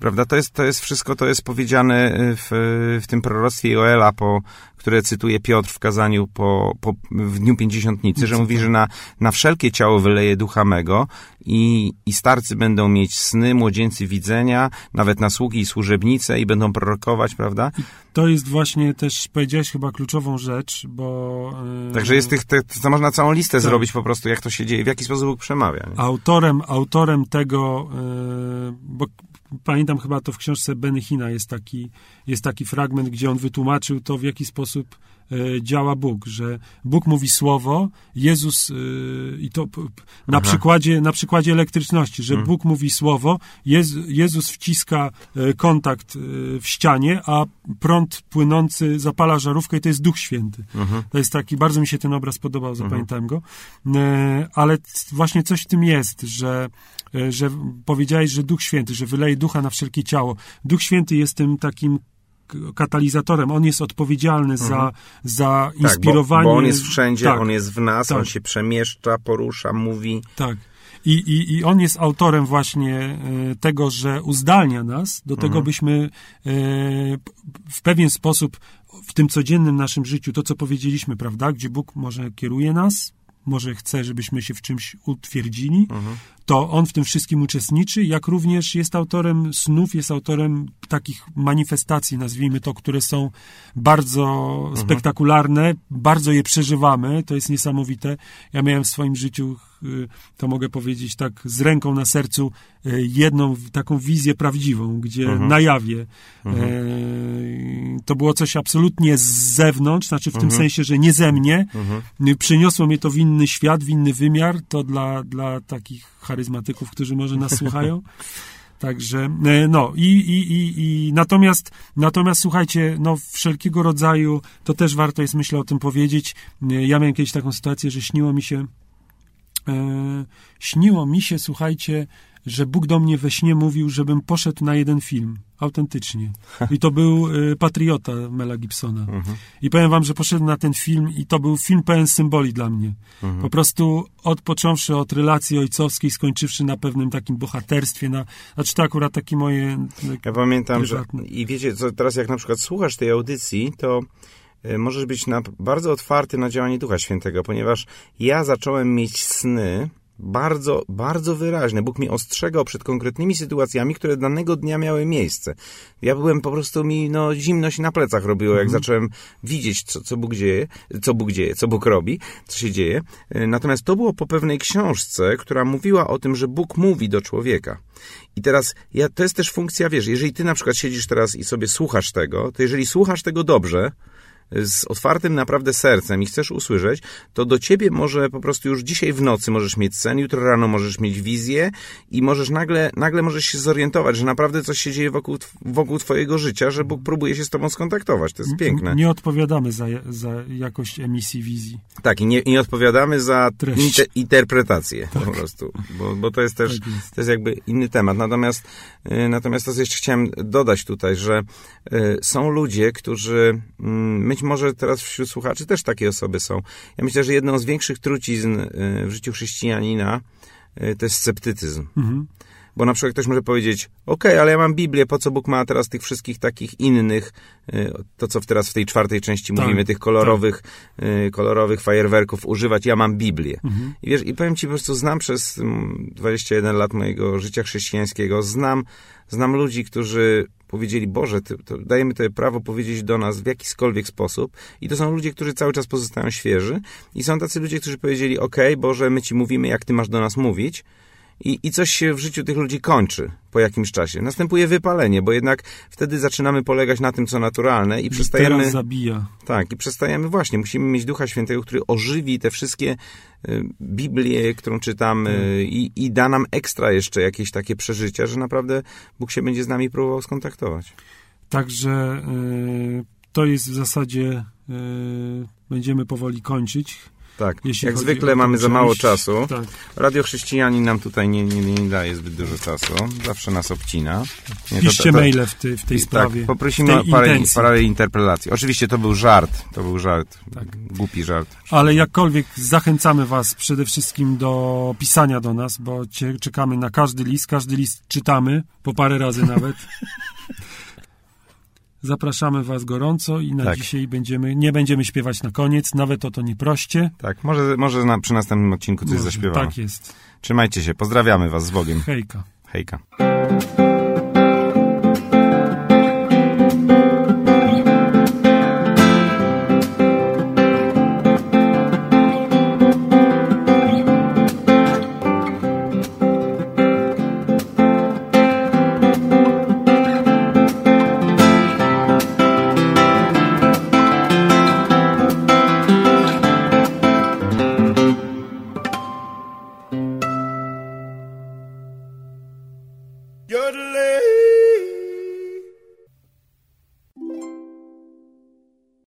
Prawda? To jest, to jest wszystko, to jest powiedziane y, w, w tym proroctwie Joela, po, które cytuje Piotr w kazaniu po, po, w Dniu Pięćdziesiątnicy, że mówi, że na, na wszelkie ciało wyleje ducha mego i, i starcy będą mieć sny, młodzieńcy widzenia, nawet na sługi i służebnice i będą prorokować, prawda? To jest właśnie też, powiedziałeś chyba kluczową rzecz, bo... y, Także jest tych, te, to można całą listę Tak. zrobić po prostu, jak to się dzieje, w jaki sposób Bóg przemawia. Nie? Autorem, autorem tego, y, bo pamiętam chyba to w książce Benny Hina jest taki, jest taki fragment, gdzie on wytłumaczył to, w jaki sposób y, działa Bóg, że Bóg mówi słowo, Jezus y, i to na Aha. przykładzie, na przykładzie elektryczności, że Bóg mówi słowo, Jez, Jezus wciska y, kontakt w ścianie, a prąd płynący zapala żarówkę i to jest Duch Święty. To jest taki, bardzo mi się ten obraz podobał, zapamiętałem go. E, Ale właśnie coś w tym jest, że, e, że powiedziałeś, że Duch Święty, że wyleje ducha na wszelkie ciało. Duch Święty jest tym takim katalizatorem. On jest odpowiedzialny za, za Tak, bo, inspirowanie. bo on jest wszędzie, Tak, on jest w nas, on tak. się przemieszcza, porusza, mówi. Tak. I, i, I on jest autorem właśnie e, tego, że uzdalnia nas do tego, byśmy e, w pewien sposób w tym codziennym naszym życiu, to co powiedzieliśmy, prawda, gdzie Bóg może kieruje nas, może chce, żebyśmy się w czymś utwierdzili, to on w tym wszystkim uczestniczy, jak również jest autorem snów, jest autorem takich manifestacji, nazwijmy to, które są bardzo spektakularne, bardzo je przeżywamy, to jest niesamowite. Ja miałem w swoim życiu, to mogę powiedzieć tak, z ręką na sercu, y, jedną taką wizję prawdziwą, gdzie na jawie y, to było coś absolutnie z zewnątrz, znaczy w Mhm. tym sensie, że nie ze mnie. Y, Przyniosło mnie to w inny świat, w inny wymiar. To dla, dla takich charyzmatyków, którzy może nas słuchają. Także, e, no i, i, i, i natomiast, natomiast słuchajcie, no wszelkiego rodzaju, to też warto jest myślę o tym powiedzieć. E, Ja miałem kiedyś taką sytuację, że śniło mi się, e, śniło mi się, słuchajcie, że Bóg do mnie we śnie mówił, żebym poszedł na jeden film, autentycznie. I to był e, Patriota Mela Gibsona. I powiem wam, że poszedłem na ten film i to był film pełen symboli dla mnie. Po prostu odpocząwszy od relacji ojcowskiej, skończywszy na pewnym takim bohaterstwie, na, znaczy to akurat takie moje... Ja pamiętam, że prywatne. i wiecie, co teraz jak na przykład słuchasz tej audycji, to e, możesz być na, bardzo otwarty na działanie Ducha Świętego, ponieważ ja zacząłem mieć sny bardzo, bardzo wyraźne. Bóg mi ostrzegał przed konkretnymi sytuacjami, które danego dnia miały miejsce. Ja byłem po prostu mi, no, zimno się na plecach robiło, jak zacząłem widzieć, co, co Bóg dzieje, co Bóg dzieje, co Bóg robi, co się dzieje. E, Natomiast to było po pewnej książce, która mówiła o tym, że Bóg mówi do człowieka. I teraz ja, to jest też funkcja, wiesz, jeżeli ty na przykład siedzisz teraz i sobie słuchasz tego, to jeżeli słuchasz tego dobrze, z otwartym naprawdę sercem i chcesz usłyszeć, to do ciebie może po prostu już dzisiaj w nocy możesz mieć sen, jutro rano możesz mieć wizję i możesz nagle, nagle możesz się zorientować, że naprawdę coś się dzieje wokół, wokół twojego życia, że Bóg próbuje się z tobą skontaktować. To jest piękne. Nie odpowiadamy za, za jakość emisji wizji. Tak, i nie, nie odpowiadamy za inter, interpretację po prostu, bo, bo to jest też, Tak jest. to jest jakby inny temat. Natomiast, y, natomiast to, jeszcze chciałem dodać tutaj, że y, są ludzie, którzy, mm, być może teraz wśród słuchaczy też takie osoby są. Ja myślę, że jedną z większych trucizn y, w życiu chrześcijanina y, to jest sceptycyzm. Mhm. Bo na przykład ktoś może powiedzieć, okej, ale ja mam Biblię, po co Bóg ma teraz tych wszystkich takich innych, y, to co teraz w tej czwartej części Tak, mówimy, tych kolorowych, y, kolorowych fajerwerków używać, ja mam Biblię. Mhm. I wiesz, i powiem ci, po prostu znam przez mm, 21 lat mojego życia chrześcijańskiego, znam, znam ludzi, którzy powiedzieli, Boże, ty, dajemy Tobie prawo powiedzieć do nas w jakikolwiek sposób. I to są ludzie, którzy cały czas pozostają świeży. I są tacy ludzie, którzy powiedzieli, okej, Boże, my Ci mówimy, jak Ty masz do nas mówić. I, I coś się w życiu tych ludzi kończy po jakimś czasie. Następuje wypalenie, bo jednak wtedy zaczynamy polegać na tym, co naturalne i przestajemy... Teraz zabija. Tak, i przestajemy właśnie. Musimy mieć Ducha Świętego, który ożywi te wszystkie y, Biblię, którą czytamy i, i da nam ekstra jeszcze jakieś takie przeżycia, że naprawdę Bóg się będzie z nami próbował skontaktować. Także y, to jest w zasadzie, y, będziemy powoli kończyć. Tak, Jeśli jak zwykle mamy za mało czasu. Tak. Radio Chrześcijanin nam tutaj nie, nie, nie daje zbyt dużo czasu. Zawsze nas obcina. Nie, to- Piszcie to- to- maile w, tej w tej sprawie. Tak, poprosimy o parę, parę interpelacji. Oczywiście to był żart. To był żart. Tak. Głupi żart. Ale jakkolwiek zachęcamy Was przede wszystkim do pisania do nas, bo czekamy na każdy list. Każdy list czytamy, po parę razy nawet. Zapraszamy Was gorąco i na Tak. dzisiaj będziemy, nie będziemy śpiewać na koniec, nawet o to nie proście. Tak, może, może na, przy następnym odcinku coś Może, zaśpiewamy. Tak jest. Trzymajcie się, pozdrawiamy Was z Bogiem. Hejka. Hejka.